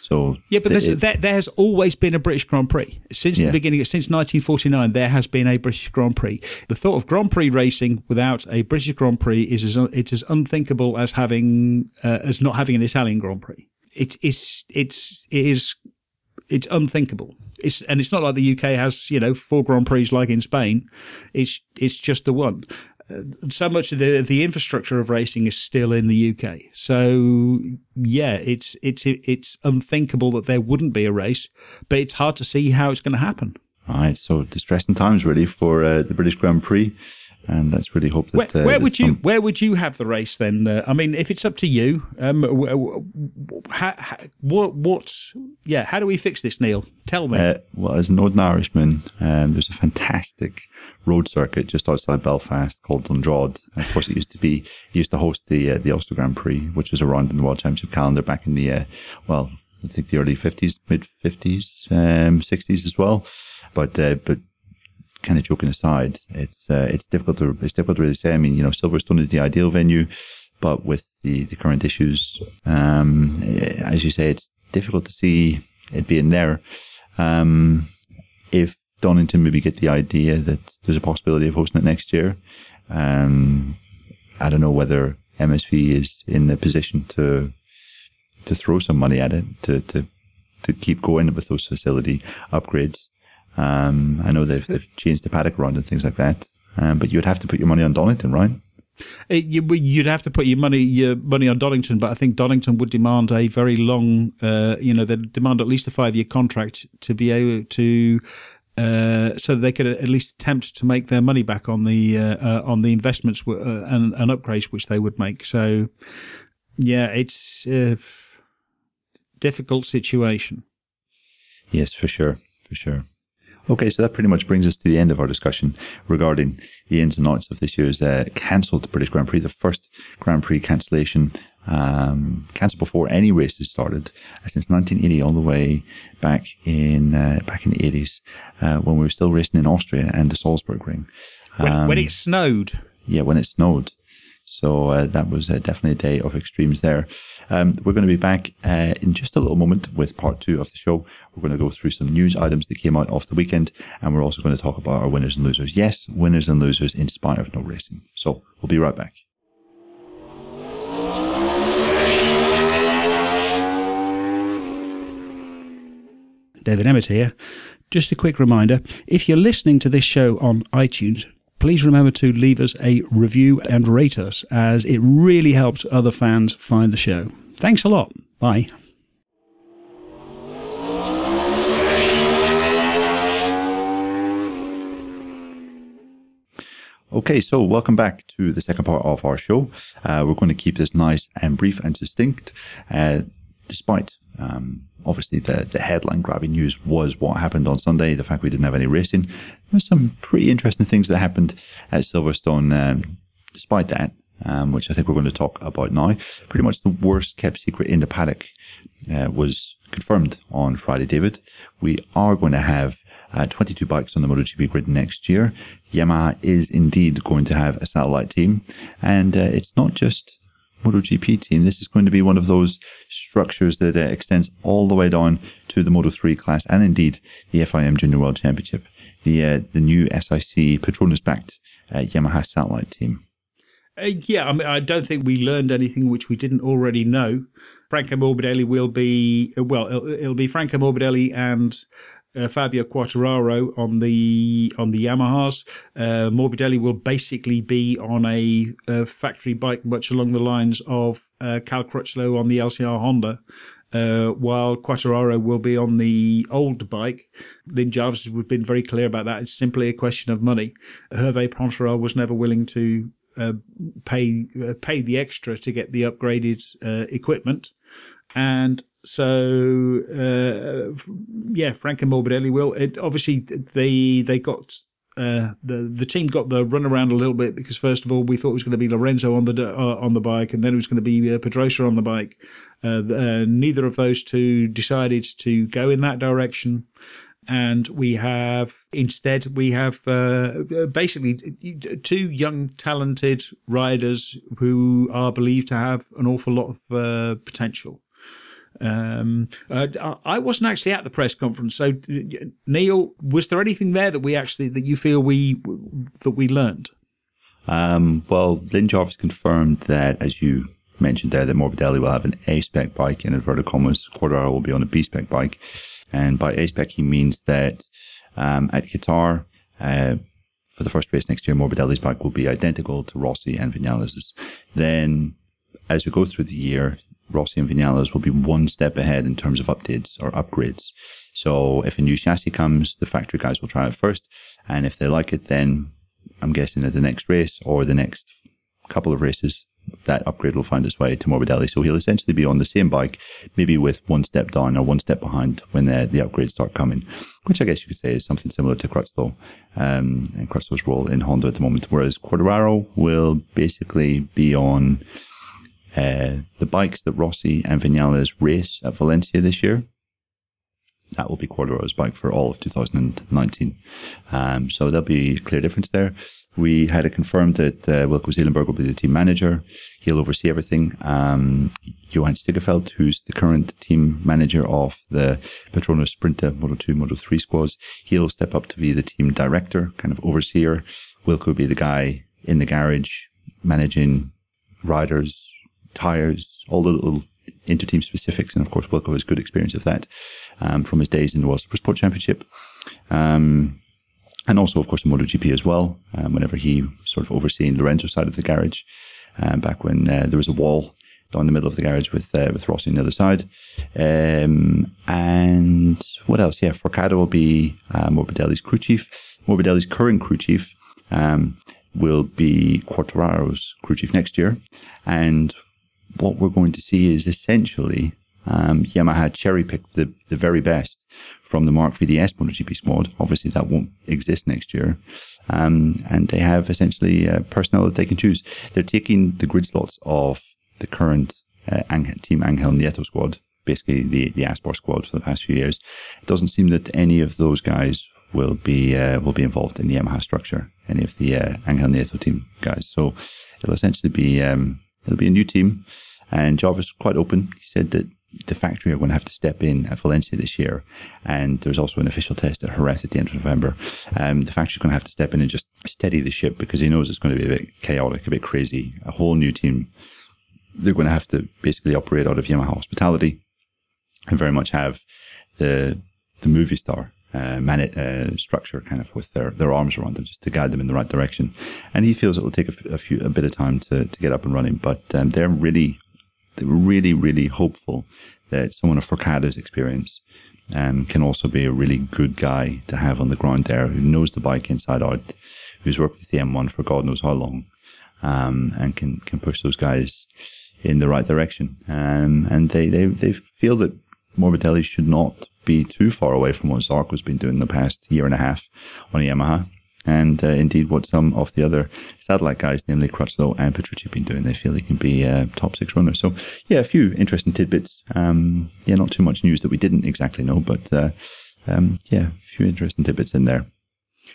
So yeah, but it, there, there has always been a British Grand Prix since yeah. the beginning. Since 1949, there has been a British Grand Prix. The thought of Grand Prix racing without a British Grand Prix is as it's as unthinkable as having uh, as not having an Italian Grand Prix. It is it's it is it's unthinkable. It's and it's not like the UK has you know four Grand Prix like in Spain. It's it's just the one so much of the the infrastructure of racing is still in the UK. So yeah, it's it's it's unthinkable that there wouldn't be a race, but it's hard to see how it's going to happen. Right, so distressing times really for uh, the British Grand Prix and let's really hope that. Where, uh, would you Where would you have the race then? Uh, I mean, if it's up to you, um, how, how, what what yeah? How do we fix this, Neil? Tell me. Uh, well, as an Northern Irishman, um, there's a fantastic road circuit just outside Belfast called Dundrod. Of course, it used to be used to host the uh, the Ulster Grand Prix, which was around in the World Championship calendar back in the uh, well, I think the early fifties, mid fifties, um, sixties as well. But uh, but kind of joking aside, it's uh, it's difficult to it's difficult to really say. I mean, you know, Silverstone is the ideal venue, but with the, the current issues, um, as you say, it's difficult to see it being there. Um, if Donington maybe get the idea that there's a possibility of hosting it next year, um, I don't know whether MSV is in the position to to throw some money at it to to to keep going with those facility upgrades. Um, I know they've, they've changed the paddock around and things like that. Um, but you'd have to put your money on Donington, right? Uh, you, would have to put your money your money on Donington, but I think Donington would demand a very long, uh, you know, they'd demand at least a five year contract to be able to uh, so they could at least attempt to make their money back on the uh, uh, on the investments w- uh, and, and, upgrades which they would make. So, yeah, it's a difficult situation. Yes, for sure, for sure. Okay, so that pretty much brings us to the end of our discussion regarding the ins and outs of this year's uh, cancelled British Grand Prix, the first Grand Prix cancellation um, cancelled before any races started uh, since 1980, all the way back in uh, back in the 80s uh, when we were still racing in Austria and the Salzburg Ring. Um, when, when, it um, snowed. Yeah, when it snowed. So uh, that was uh, definitely a day of extremes there. Um, we're going to be back uh, in just a little moment with part two of the show. We're going to go through some news items that came out off the weekend, and we're also going to talk about our winners and losers. Yes, winners and losers in spite of no racing. So we'll be right back. David Emmett here. Just a quick reminder if you're listening to this show on iTunes, please remember to leave us a review and rate us, as it really helps other fans find the show. Thanks a lot. Bye. Okay, so welcome back to the second part of our show. Uh, we're going to keep this nice and brief and succinct, uh, despite um, obviously the, the headline grabbing news was what happened on Sunday, the fact we didn't have any racing. There were some pretty interesting things that happened at Silverstone um, despite that, um, which I think we're going to talk about now. Pretty much the worst kept secret in the paddock uh, was confirmed on Friday, David. We are going to have uh, 22 bikes on the MotoGP grid next year. Yamaha is indeed going to have a satellite team, and uh, it's not just MotoGP team. This is going to be one of those structures that uh, extends all the way down to the Moto3 class and indeed the FIM Junior World Championship. The uh, the new SIC Petronas backed uh, Yamaha satellite team. Uh, yeah, I mean, I don't think we learned anything which we didn't already know. Franco Morbidelli will be well. It'll, it'll be Franco Morbidelli and uh, Fabio Quartararo on the on the Yamahas. Uh, Morbidelli will basically be on a, a, factory bike, much along the lines of uh, Cal Crutchlow on the LCR Honda. Uh, while Quartararo will be on the old bike, Lin Jarvis has been very clear about that. It's simply a question of money. Hervé Poncharal was never willing to uh, pay uh, pay the extra to get the upgraded uh, equipment, and so uh, yeah, and Morbidelli will. It, obviously, they they got uh, the the team got the run around a little bit because first of all we thought it was going to be Lorenzo on the uh, on the bike, and then it was going to be uh, Pedrosa on the bike. Uh, uh, neither of those two decided to go in that direction, and we have instead we have uh, basically two young talented riders who are believed to have an awful lot of potential. Um, uh, I wasn't actually at the press conference, so Neil, was there anything there that we actually that you feel we that we learned? Um, well, Lin Jarvis confirmed that, as you mentioned there, that Morbidelli will have an A spec bike in inverted commas. Quartararo will be on a B spec bike, and by A spec he means that um, at Qatar. Uh, for the first race next year, Morbidelli's bike will be identical to Rossi and Vinales'. Then, as we go through the year, Rossi and Vinales will be one step ahead in terms of updates or upgrades. So if a new chassis comes, the factory guys will try it first. And if they like it, then I'm guessing at the next race or the next couple of races, that upgrade will find its way to Morbidelli. So he'll essentially be on the same bike, maybe with one step down or one step behind when the, the upgrades start coming, which I guess you could say is something similar to Crutchlow um, and Crutchlow's role in Honda at the moment. Whereas Quartararo will basically be on uh, the bikes that Rossi and Vinales race at Valencia this year, that will be Quartararo's bike for all of 2019. Um, so there'll be a clear difference there. We had it confirmed that uh, Wilco Zeelenberg will be the team manager. He'll oversee everything. Um, Johan Stigefelt, who's the current team manager of the Petronas Sprinta Moto 2, Moto 3 squads, he'll step up to be the team director, kind of overseer. Wilco will be the guy in the garage managing riders, tires, all the little inter-team specifics. And of course, Wilco has good experience of that um, from his days in the World Supersport Championship. Um, and also, of course, in MotoGP as well, um, whenever he sort of overseeing Lorenzo's side of the garage, um, back when uh, there was a wall down the middle of the garage with uh, with Rossi on the other side. Um, and what else? Yeah, Forcada will be uh, Morbidelli's crew chief. Morbidelli's current crew chief um, will be Quartararo's crew chief next year. And what we're going to see is essentially um, Yamaha cherry picked the, the very best from the Marc VDS MotoGP squad. Obviously, that won't exist next year. Um, and they have essentially uh, personnel that they can choose. They're taking the grid slots of the current uh, Team Angel Nieto squad, basically the, the Aspar squad for the past few years. It doesn't seem that any of those guys will be uh, will be involved in the Yamaha structure, any of the uh, Angel Nieto team guys. So it'll essentially be um, it'll be a new team. And Jarvis quite open. He said that the factory are going to have to step in at Valencia this year. And there's also an official test at Jerez at the end of November. Um, the factory's going to have to step in and just steady the ship because he knows it's going to be a bit chaotic, a bit crazy, a whole new team. They're going to have to basically operate out of Yamaha Hospitality and very much have the the Movistar uh, uh, structure kind of with their, their arms around them just to guide them in the right direction. And he feels it will take a, few a bit of time to, to get up and running, but um, they're really they were really, really hopeful that someone of Forcada's experience um, can also be a really good guy to have on the ground there who knows the bike inside out, who's worked with the M1 for God knows how long, um, and can, can push those guys in the right direction. Um, and they, they, they feel that Morbidelli should not be too far away from what Zarco's been doing the past year and a half on a Yamaha and uh, indeed what some of the other satellite guys, namely Crutchlow and Petrucci, have been doing. They feel they can be uh, top six runners. So, yeah, a few interesting tidbits. Um, yeah, not too much news that we didn't exactly know, but uh, um, yeah, a few interesting tidbits in there.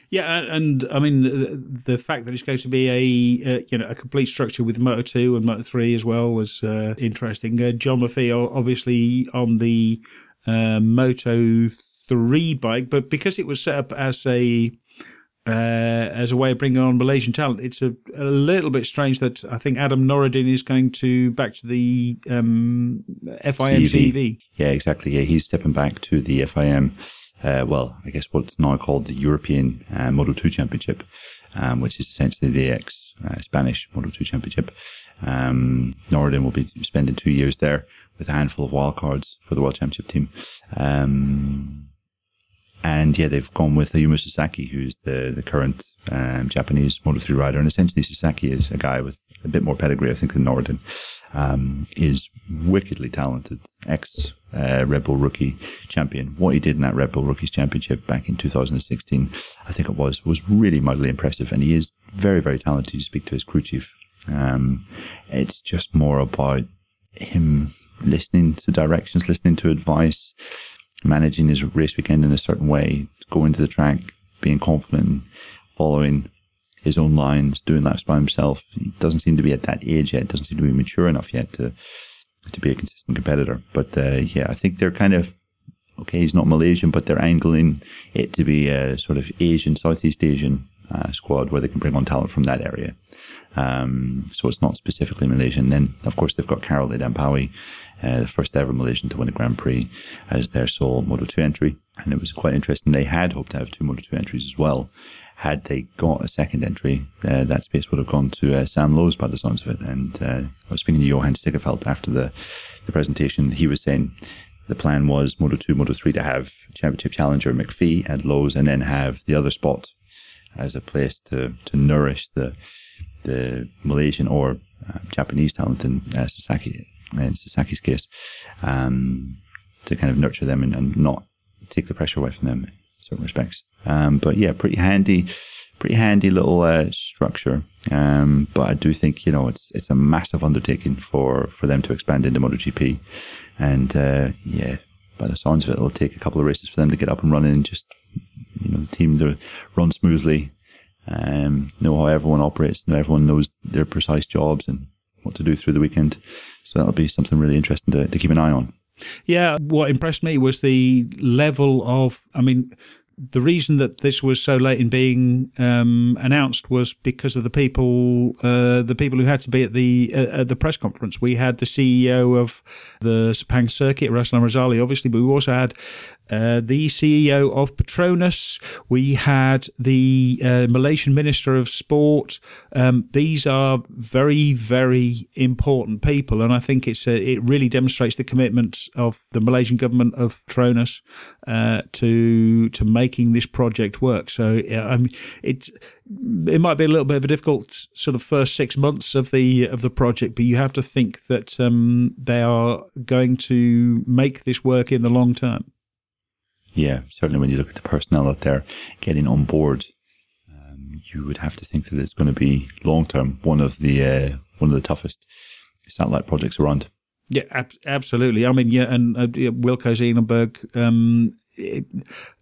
Yeah, and I mean the, the, fact that it's going to be a uh, you know a complete structure with Moto two and Moto three as well was uh, interesting. Uh, John McPhee obviously on the uh, Moto three bike, but because it was set up as a uh, as a way of bringing on Malaysian talent. It's a, a, little bit strange that I think Adam Norrodin is going to back to the um, FIM CEV. CEV. Yeah, exactly. Yeah, he's stepping back to the FIM. Uh, well, I guess what's now called the European uh, Moto 2 Championship, um, which is essentially the ex uh, Spanish Moto 2 Championship. Um, will be spending two years there with a handful of wildcards for the World Championship team. Um, and yeah, they've gone with Ayumu Sasaki, who's the, the current um, Japanese Moto3 rider. And essentially, Sasaki is a guy with a bit more pedigree, I think, than Norrodin. Um, is wickedly talented, ex uh, Red Bull rookie champion. What he did in that Red Bull Rookies Championship back in 2016, I think it was, was really mildly impressive. And he is very, very talented. You speak to his crew chief. Um, it's just more about him listening to directions, listening to advice, managing his race weekend in a certain way, going to the track, being confident, following his own lines, doing laps by himself. He doesn't seem to be at that age yet. Doesn't seem to be mature enough yet to to be a consistent competitor. But uh, yeah, I think they're kind of okay. He's not Malaysian, but they're angling it to be a sort of Asian, Southeast Asian uh, squad where they can bring on talent from that area. Um, so it's not specifically Malaysian. Then, of course, they've got Khairul Idham Pawi, uh, the first ever Malaysian to win a Grand Prix as their sole Moto 2 entry. And it was quite interesting. They had hoped to have two Moto 2 entries as well. Had they got a second entry, uh, that space would have gone to uh, Sam Lowes by the sounds of it. And uh, I was speaking to Johan Stigefelt after the, the presentation. He was saying the plan was Moto 2, Moto 3 to have championship challenger McPhee and Lowes and then have the other spot as a place to, to nourish the, the Malaysian or uh, Japanese talent in uh, Sasaki in Sasaki's case, um, to kind of nurture them and, and, not take the pressure away from them in certain respects. Um, but yeah, pretty handy, pretty handy little uh, structure. Um, but I do think you know it's it's a massive undertaking for for them to expand into MotoGP, and uh, yeah, by the sounds of it, it'll take a couple of races for them to get up and running and just you know the team to run smoothly. Um, know how everyone operates, know everyone knows their precise jobs and what to do through the weekend. So that'll be something really interesting to, to keep an eye on. Yeah, what impressed me was the level of, I mean, the reason that this was so late in being um, announced was because of the people, uh, the people who had to be at the uh, at the press conference. We had the CEO of the Sepang circuit, Razlan Razali, obviously, but we also had uh, the CEO of Petronas. We had the uh, Malaysian Minister of Sport. Um, these are very, very important people, and I think it's a, it really demonstrates the commitment of the Malaysian government of Petronas uh, to to making this project work. So I it it might be a little bit of a difficult sort of first six months of the of the project, but you have to think that um, they are going to make this work in the long term yeah, certainly when you look at the personnel out there getting on board, um, you would have to think that it's going to be long term one of the uh, one of the toughest satellite projects around. Yeah, ab- absolutely. I mean, yeah, and uh, Wilco Zeelenberg, um,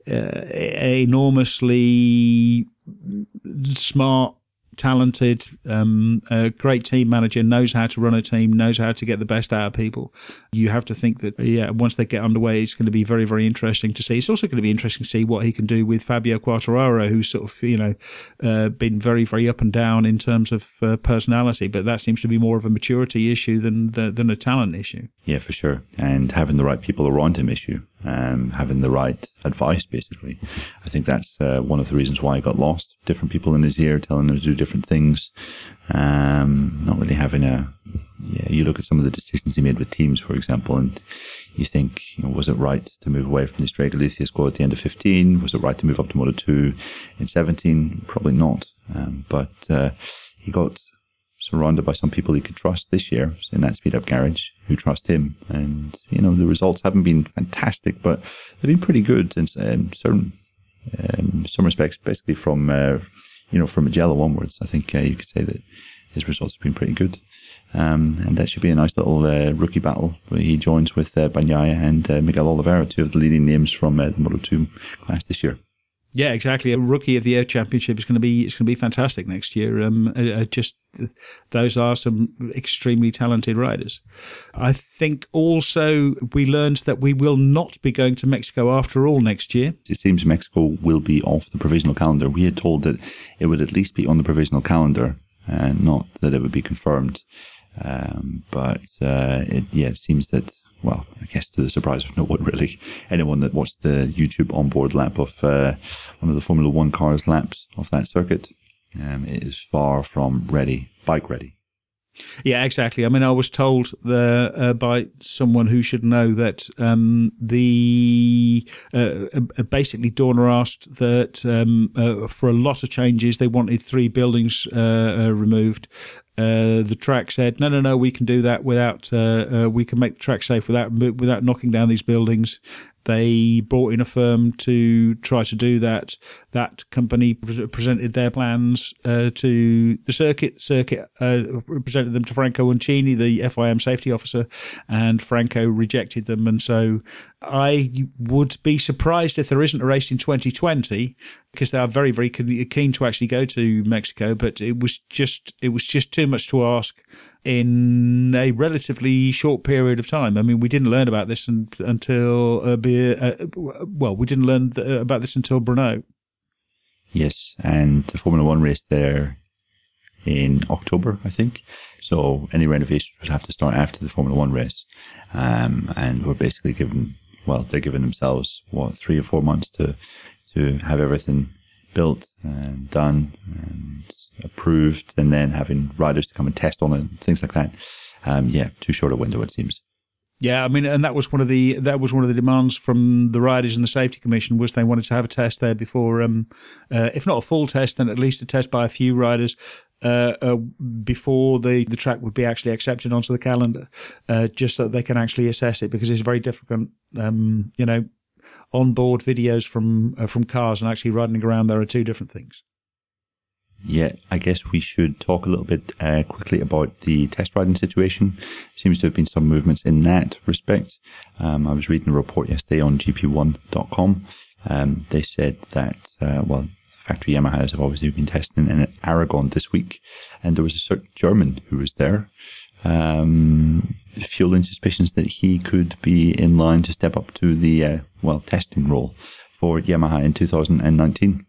uh, enormously smart talented, um, a great team manager, knows how to run a team, knows how to get the best out of people. You have to think that, yeah, once they get underway, it's going to be very, very interesting to see. It's also going to be interesting to see what he can do with Fabio Quartararo, who's sort of, you know, uh, been very, very up and down in terms of uh, personality, but that seems to be more of a maturity issue than than a talent issue. Yeah, for sure. And having the right people around him issue um, having the right advice, basically. I think that's uh, one of the reasons why he got lost. Different people in his ear telling him to do different things. Um, not really having a, yeah, you look at some of the decisions he made with teams, for example, and you think, you know, was it right to move away from the Estrella Galicia squad at the end of 15? Was it right to move up to Moto 2 in 17? Probably not. Um, but, uh, he got surrounded by some people he could trust this year in that speed up garage who trust him. And, you know, the results haven't been fantastic, but they've been pretty good in um, certain, um, some respects, basically from, uh, you know, from Mugello onwards. I think uh, you could say that his results have been pretty good. Um, and that should be a nice little uh, rookie battle where he joins with uh, Bagnaia and uh, Miguel Oliveira, two of the leading names from uh, the Moto 2 class this year. Yeah, exactly. A rookie of the year championship is going to be it's going to be fantastic next year. Um, uh, uh, just those are some extremely talented riders. I think also we learned that we will not be going to Mexico after all next year. It seems Mexico will be off the provisional calendar. We had told that it would at least be on the provisional calendar, and not that it would be confirmed. Um, but uh, it, yeah, it seems that well, I guess to the surprise of no one really, anyone that watched the YouTube onboard lap of uh, one of the Formula One cars laps of that circuit, um, it is far from ready, bike ready. Yeah, exactly. I mean, I was told the, uh, by someone who should know that um, the uh, uh basically Dorna asked that um, uh, for a lot of changes they wanted three buildings uh, uh, removed, uh, the track said, "No, no, no, we can do that without. Uh, uh, we can make the track safe without without knocking down these buildings." They brought in a firm to try to do that. That company pre- presented their plans uh, to the circuit. Circuit uh, presented them to Franco Uncini, the FIM safety officer, and Franco rejected them. And so I would be surprised if there isn't a race in 2020 because they are very, very keen to actually go to Mexico. But it was just, it was just too much to ask in a relatively short period of time. I mean, we didn't learn about this until uh, uh, well, we didn't learn about this until Brno. Yes, and the Formula One race there in October, I think. So any renovations would have to start after the Formula One race, um, and we're basically given well, they're giving themselves what three or four months to to have everything built and done and approved, and then having riders to come and test on it, and things like that. Um, yeah, too short a window it seems. Yeah, I mean, and that was one of the that was one of the demands from the riders and the safety commission was they wanted to have a test there before, um, uh, if not a full test, then at least a test by a few riders uh, uh, before the, the track would be actually accepted onto the calendar, uh, just so they can actually assess it because it's very difficult. Um, you know, onboard videos from uh, from cars and actually riding around there are two different things. Yeah, I guess we should talk a little bit uh, quickly about the test riding situation. Seems to have been some movements in that respect. Um, I was reading a report yesterday on GP1.com. Um, they said that, uh, well, factory Yamahas have obviously been testing in Aragon this week, and there was a certain German who was there, um, fueling suspicions that he could be in line to step up to the uh, well testing role for Yamaha in 2019.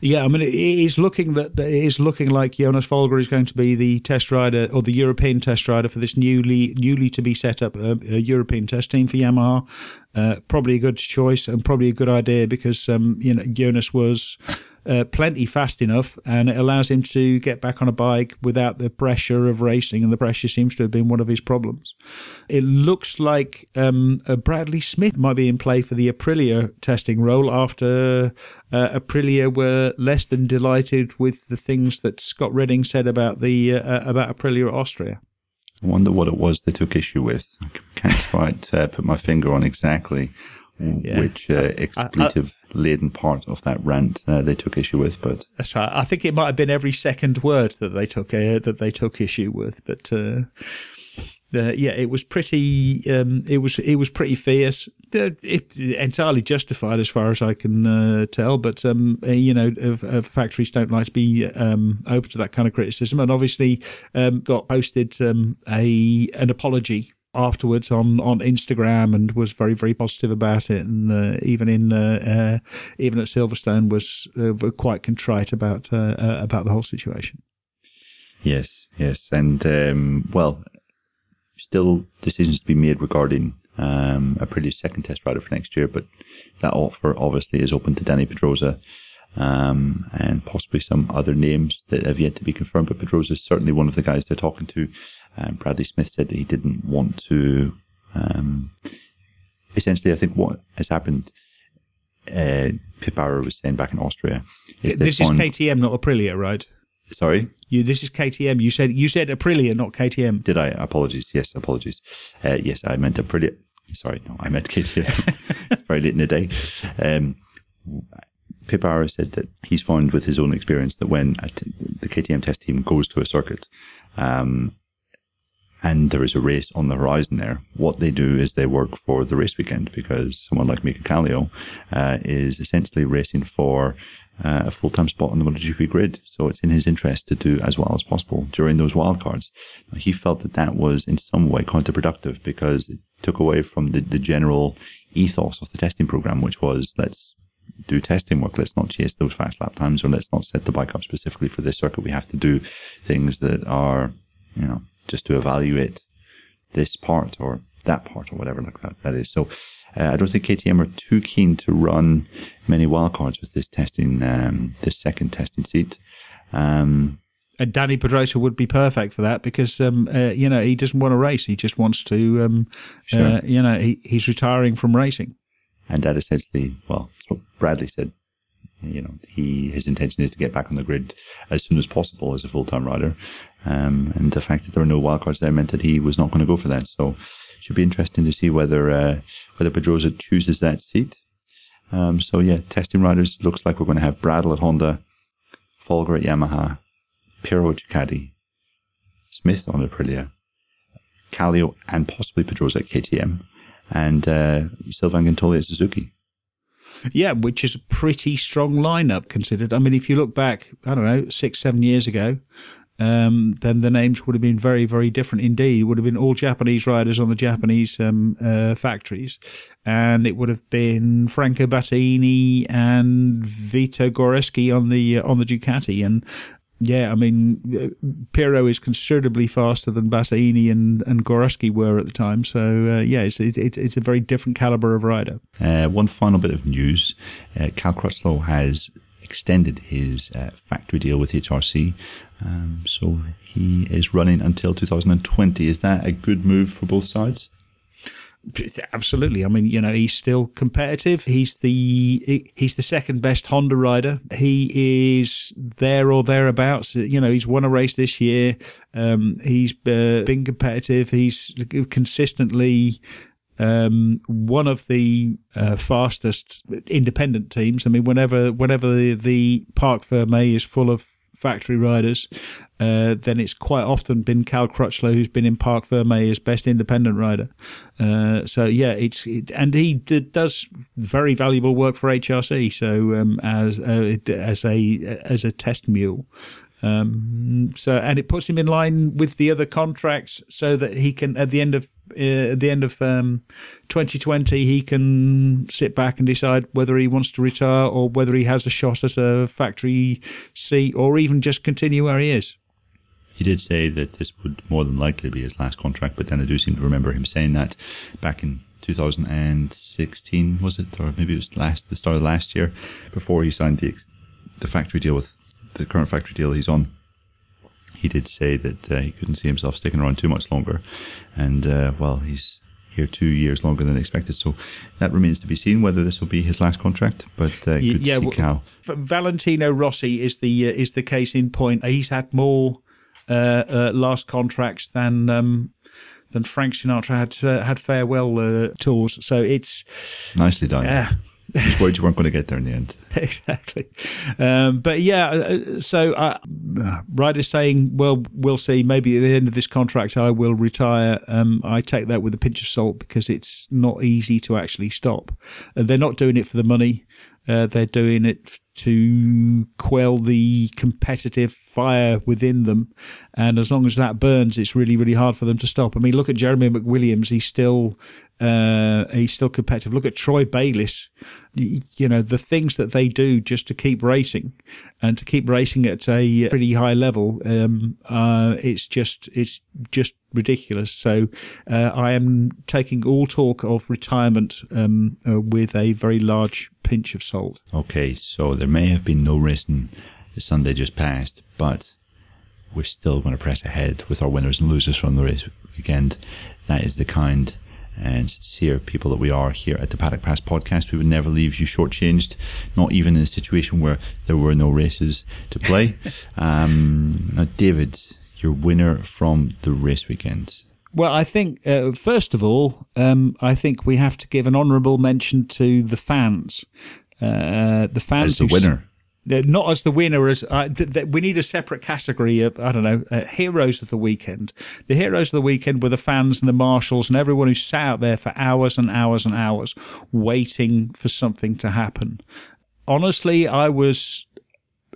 Yeah, I mean, it is looking that it is looking like Jonas Folger is going to be the test rider or the European test rider for this newly newly to be set up uh, European test team for Yamaha. Uh, probably a good choice and probably a good idea because um, you know Jonas was uh, plenty fast enough, and it allows him to get back on a bike without the pressure of racing, and the pressure seems to have been one of his problems. It looks like um, uh, Bradley Smith might be in play for the Aprilia testing role after uh, Aprilia were less than delighted with the things that Scott Redding said about the uh, about Aprilia Austria. I wonder what it was they took issue with. I can't quite uh, put my finger on exactly yeah. which uh, expletive laden part of that rant uh, they took issue with. But that's right. I think it might have been every second word that they took uh, that they took issue with. But uh, yeah, it was pretty. Um, it was it was pretty fierce. It, entirely justified as far as I can uh, tell. But um, uh, you know, factories don't like to be um, open to that kind of criticism, and obviously um, got posted um, a an apology afterwards on, on Instagram and was very very positive about it, and uh, even in uh, uh, even at Silverstone was uh, quite contrite about uh, uh, about the whole situation. Yes, yes, and um, well, still decisions to be made regarding um, pretty second test rider for next year, but that offer obviously is open to Dani Pedrosa. Um, and possibly some other names that have yet to be confirmed. But Pedrosa is certainly one of the guys they're talking to. Um, Bradley Smith said that he didn't want to. Um, essentially, I think what has happened. Uh, was saying back in Austria. Is this is KTM, not Aprilia, right? Sorry. You. This is KTM. You said you said Aprilia, not KTM. Did I? Apologies. Yes, apologies. Uh, yes, I meant Aprilia. Sorry, no, I meant KTM. it's very late in the day. Um, said that he's found with his own experience that when the KTM test team goes to a circuit, um, and there is a race on the horizon there, what they do is they work for the race weekend because someone like Mika Kallio uh, is essentially racing for uh, a full-time spot on the MotoGP grid. So it's in his interest to do as well as possible during those wildcards. He felt that that was in some way counterproductive because it took away from the, the general ethos of the testing program, which was let's do testing work. Let's not chase those fast lap times or let's not set the bike up specifically for this circuit. We have to do things that are, you know, just to evaluate this part or that part or whatever like that, that is. So uh, I don't think KTM are too keen to run many wildcards with this testing, um, this second testing seat. Um, and Dani Pedrosa would be perfect for that because um, uh, you know he doesn't want to race. He just wants to, um, sure. uh, you know, he, he's retiring from racing. And that essentially, well, that's what Bradley said. You know, he his intention is to get back on the grid as soon as possible as a full time rider. Um, and the fact that there were no wildcards there meant that he was not going to go for that. So, it should be interesting to see whether uh, whether Pedrosa chooses that seat. Um, so yeah, testing riders looks like we're going to have Bradl at Honda, Folger at Yamaha, Pirro at Ducati, Smith on Aprilia, Kallio and possibly Pedrosa at KTM, and uh, Sylvain Guintoli at Suzuki. Yeah, which is a pretty strong lineup considered. I mean, if you look back, I don't know, six, seven years ago, um, then the names would have been very, very different indeed. It would have been all Japanese riders on the Japanese um, uh, factories, and it would have been Franco Battaini and Vito Guareschi on the uh, on the Ducati, and yeah, I mean, uh, Pirro is considerably faster than Battaini and, and Guareschi were at the time. So, uh, yeah, it's, it, it's a very different caliber of rider. Uh, one final bit of news uh, Cal Crutchlow has extended his uh, factory deal with HRC. Um, so he is running until 2020. Is that a good move for both sides? Absolutely. I mean, you know, he's still competitive. He's the he's the second best Honda rider. He is there or thereabouts. You know, he's won a race this year. Um, he's uh, been competitive. He's consistently um, one of the uh, fastest independent teams. I mean, whenever whenever the, the Parc Ferme is full of factory riders, uh, then it's quite often been Cal Crutchlow who's been in Parc Ferme as best independent rider. Uh, so yeah, it's it, and he does very valuable work for HRC. So um, as uh, as a as a test mule. Um, so and it puts him in line with the other contracts so that he can at the end of at the end of um, 2020 he can sit back and decide whether he wants to retire or whether he has a shot at a factory seat or even just continue where he is. He did say that this would more than likely be his last contract, but then I do seem to remember him saying that back in 2016, was it, or maybe it was last the start of last year, before he signed the the factory deal with the current factory deal he's on. He did say that uh, he couldn't see himself sticking around too much longer, and uh, well, he's here two years longer than expected. So that remains to be seen whether this will be his last contract. But uh, good yeah, to see well, Valentino Rossi is the uh, is the case in point. He's had more uh, uh, last contracts than um, than Frank Sinatra had uh, had farewell uh, tours. So it's nicely done. Yeah. I was worried you weren't going to get there in the end. exactly. Um, but yeah, uh, so uh, Ryder's saying, well, we'll see. Maybe at the end of this contract, I will retire. Um, I take that with a pinch of salt because it's not easy to actually stop. Uh, they're not doing it for the money. Uh, they're doing it to quell the competitive fire within them. And as long as that burns, it's really, really hard for them to stop. I mean, look at Jeremy McWilliams. He's still, uh, he's still competitive. Look at Troy Bayliss. You know, the things that they do just to keep racing and to keep racing at a pretty high level. Um, uh, it's just, it's just ridiculous. So, uh, I am taking all talk of retirement, um, uh, with a very large pinch of salt. Okay. So there may have been no racing the Sunday just passed, but we're still going to press ahead with our winners and losers from the race weekend. That is the kind and sincere people that we are here at the Paddock Pass podcast. We would never leave you shortchanged, not even in a situation where there were no races to play. um, now, David, your winner from the race weekend. Well, I think uh, first of all, um, I think we have to give an honourable mention to the fans. Uh, the fans as the winner not as the winner as uh, th- th- we need a separate category of I don't know uh, heroes of the weekend. The heroes of the weekend were the fans and the marshals and everyone who sat out there for hours and hours and hours waiting for something to happen. Honestly, I was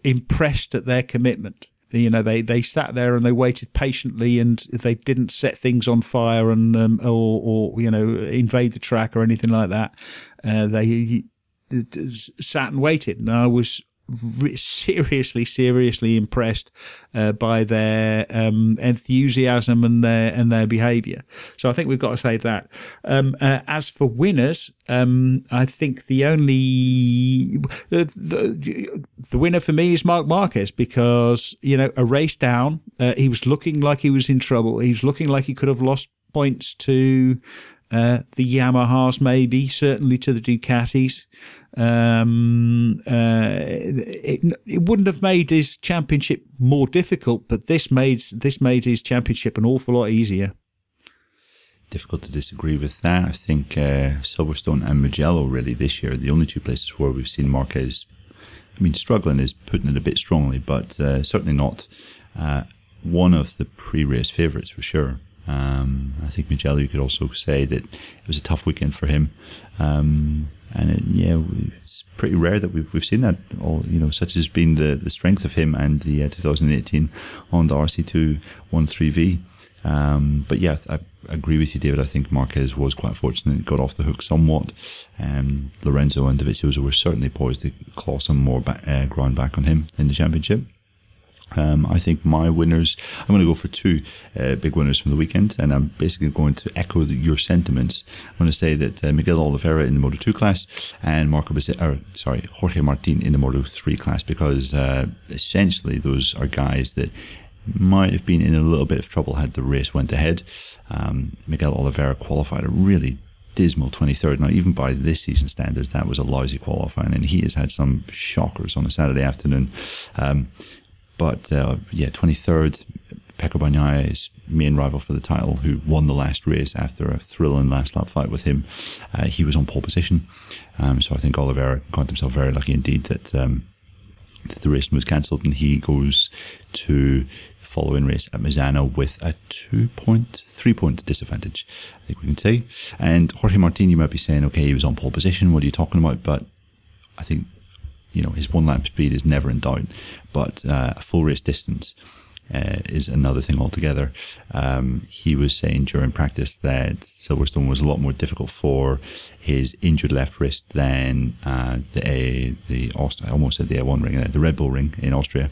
impressed at their commitment. You know, they, they sat there and they waited patiently, and they didn't set things on fire and um, or or you know invade the track or anything like that. Uh, they sat and waited, and I was seriously, seriously impressed uh, by their um, enthusiasm and their and their behaviour. So I think we've got to say that. Um, uh, as for winners, um, I think the only the, the, the winner for me is Marc Marquez because you know a race down, uh, he was looking like he was in trouble. He was looking like he could have lost points to uh, the Yamahas, maybe certainly to the Ducatis. Um, uh, it, it wouldn't have made his championship more difficult, but this made this made his championship an awful lot easier. Difficult to disagree with that. I think uh, Silverstone and Mugello really this year are the only two places where we've seen Marquez. I mean, struggling is putting it a bit strongly, but uh, certainly not uh, one of the pre-race favourites for sure. Um, I think Mugello, you could also say that it was a tough weekend for him. Um, and it, yeah, it's pretty rare that we've we've seen that. All you know, such has been the the strength of him and the uh, 2018 the RC2 13V. Um, but yeah, I agree with you, David. I think Marquez was quite fortunate; got off the hook somewhat. Um, Lorenzo and Dovizioso were certainly poised to claw some more back, uh, ground back on him in the championship. Um, I think my winners, I'm going to go for two uh, big winners from the weekend, and I'm basically going to echo the, your sentiments. I'm going to say that uh, Miguel Oliveira in the Moto 2 class and Marco Bezzecchi, or sorry, Jorge Martin in the Moto 3 class, because uh, essentially those are guys that might have been in a little bit of trouble had the race went ahead. Um, Miguel Oliveira qualified a really dismal 23rd. Now, even by this season standards, that was a lousy qualifying, and he has had some shockers on a Saturday afternoon. Um, but uh, yeah, 23rd, Pecco Bagnaia, his main rival for the title, who won the last race after a thrilling last lap fight with him, uh, he was on pole position. Um, so I think Oliveira got himself very lucky indeed that, um, that the race was cancelled and he goes to the following race at Misano with a two point, three point disadvantage, I think we can say. And Jorge Martin, you might be saying, okay, he was on pole position. What are you talking about? But I think you know his one lap speed is never in doubt, but uh, a full race distance uh, is another thing altogether. Um, he was saying during practice that Silverstone was a lot more difficult for his injured left wrist than uh, the the Aust- I almost said the A1 ring, uh, the Red Bull ring in Austria.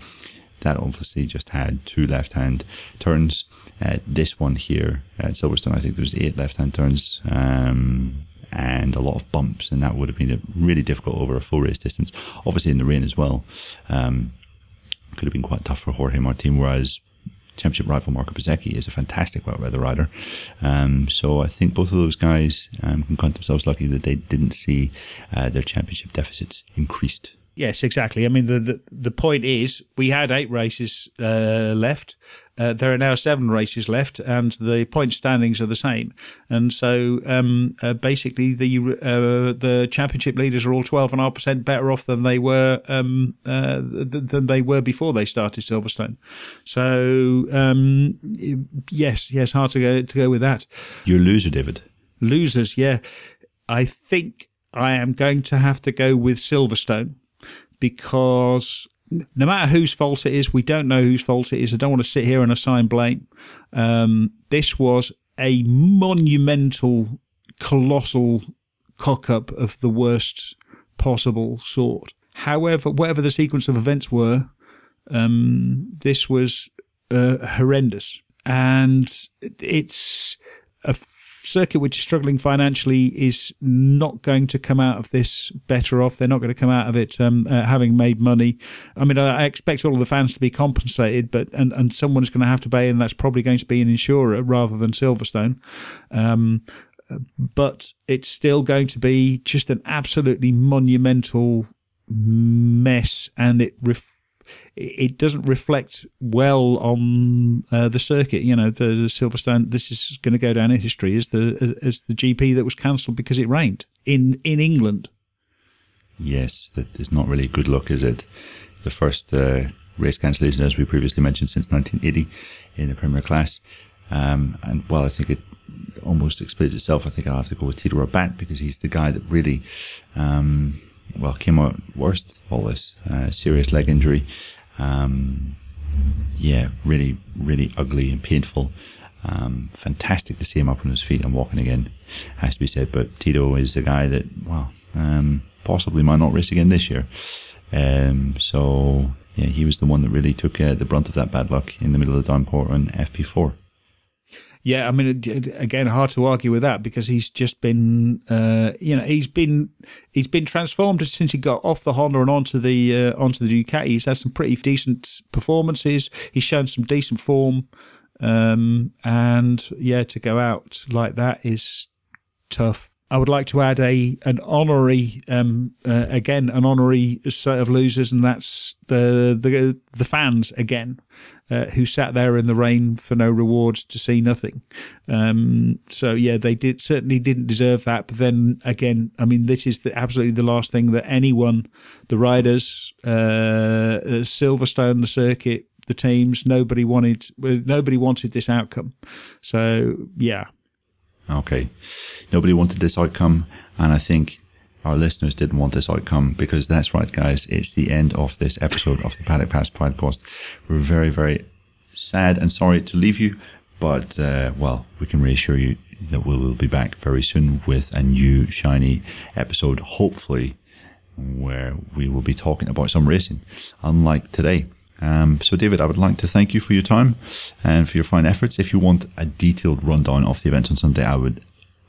That obviously just had two left hand turns. Uh, this one here at Silverstone, I think there was eight left hand turns. Um, and a lot of bumps, and that would have been really difficult over a full race distance. Obviously, in the rain as well, um, could have been quite tough for Jorge Martin. Whereas championship rival Marco Bezzecchi is a fantastic wet weather rider. Um, so I think both of those guys um, can count themselves lucky that they didn't see uh, their championship deficits increased. Yes, exactly. I mean, the the, the point is we had eight races uh, left. Uh, there are now seven races left, and the point standings are the same. And so, um, uh, basically, the uh, the championship leaders are all twelve and a half percent better off than they were um, uh, th- than they were before they started Silverstone. So, um, yes, yes, hard to go to go with that. You're a loser, David. Losers, yeah. I think I am going to have to go with Silverstone because no matter whose fault it is, we don't know whose fault it is. I don't want to sit here and assign blame. Um, this was a monumental, colossal cock up of the worst possible sort. However, whatever the sequence of events were, um, this was uh, horrendous. And it's a circuit which is struggling financially is not going to come out of this better off. They're not going to come out of it um, uh, having made money. I mean, I, I expect all of the fans to be compensated, but and, and someone's going to have to pay, and that's probably going to be an insurer rather than Silverstone. Um, but it's still going to be just an absolutely monumental mess, and it. Ref- it doesn't reflect well on uh, the circuit. You know, the, the, Silverstone. This is going to go down in history as the as the GP that was cancelled because it rained in in England. Yes, that is not really good luck, is it? The first uh, race cancellation, as we previously mentioned, since 1980 in the Premier Class. Um, and well, I think it almost explains itself. I think I'll have to go with Tito Rabat because he's the guy that really, um, well, came out worst all this uh, serious leg injury. Um, yeah, really, really ugly and painful. Um, fantastic to see him up on his feet and walking again, has to be said. But Tito is a guy that, well, um, possibly might not race again this year. Um, so, yeah, he was the one that really took uh, the brunt of that bad luck in the middle of the downpour on FP4. Yeah, I mean, again, hard to argue with that because he's just been, uh, you know, he's been he's been transformed since he got off the Honda and onto the uh, onto the Ducati. He's had some pretty decent performances. He's shown some decent form, um, and yeah, to go out like that is tough. I would like to add a an honorary, um, uh, again, an honorary set of losers, and that's the the the fans again uh, who sat there in the rain for no rewards to see nothing. Um, so yeah, they did certainly didn't deserve that. But then again, I mean, this is the, absolutely the last thing that anyone, the riders, uh, uh Silverstone, the circuit, the teams, nobody wanted, nobody wanted this outcome. So yeah. Okay. Nobody wanted this outcome. And I think our listeners didn't want this outcome because that's right, guys. It's the end of this episode of the Paddock Pass podcast. We're very, very sad and sorry to leave you, but, uh, well, we can reassure you that we will be back very soon with a new shiny episode, hopefully, where we will be talking about some racing, unlike today. Um, so, David, I would like to thank you for your time and for your fine efforts. If you want a detailed rundown of the event on Sunday, I would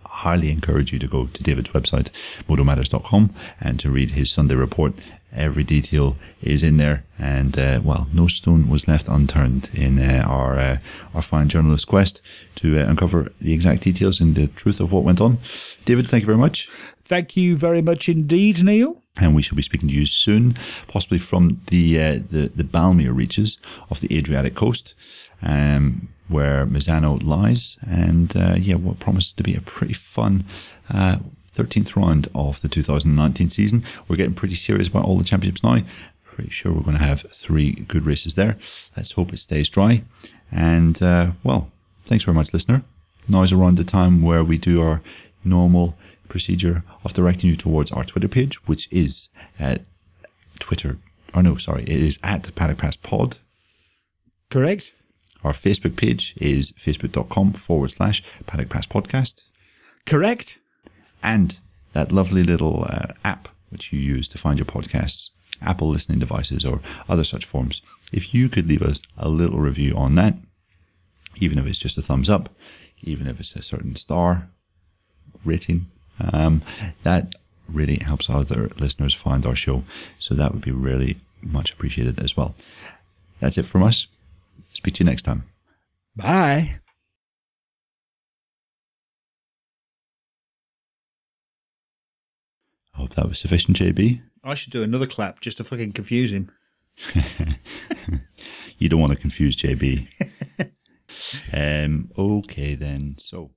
highly encourage you to go to David's website, motomatters.com, and to read his Sunday report. Every detail is in there, and uh, well, no stone was left unturned in uh, our uh, our fine journalist quest to uh, uncover the exact details and the truth of what went on. David, thank you very much. Thank you very much indeed, Neil. And we shall be speaking to you soon, possibly from the uh, the, the Balmere reaches of the Adriatic coast. Um, where Misano lies, and uh, yeah, what promises to be a pretty fun uh, 13th round of the 2019 season. We're getting pretty serious about all the championships now. Pretty sure we're going to have three good races there. Let's hope it stays dry. And uh, well, thanks very much, listener. Now is around the time where we do our normal procedure of directing you towards our Twitter page, which is at Twitter. Oh no, sorry, it is at the Paddock Pass Pod. Correct Our Facebook page is facebook.com forward slash Paddock Pass Podcast. Correct. And that lovely little uh, app which you use to find your podcasts, Apple listening devices or other such forms. If you could leave us a little review on that, even if it's just a thumbs up, even if it's a certain star rating, um, that really helps other listeners find our show. So that would be really much appreciated as well. That's it from us. Speak to you next time. Bye. I hope that was sufficient, JB. I should do another clap just to fucking confuse him. You don't want to confuse JB. um, okay, then. So.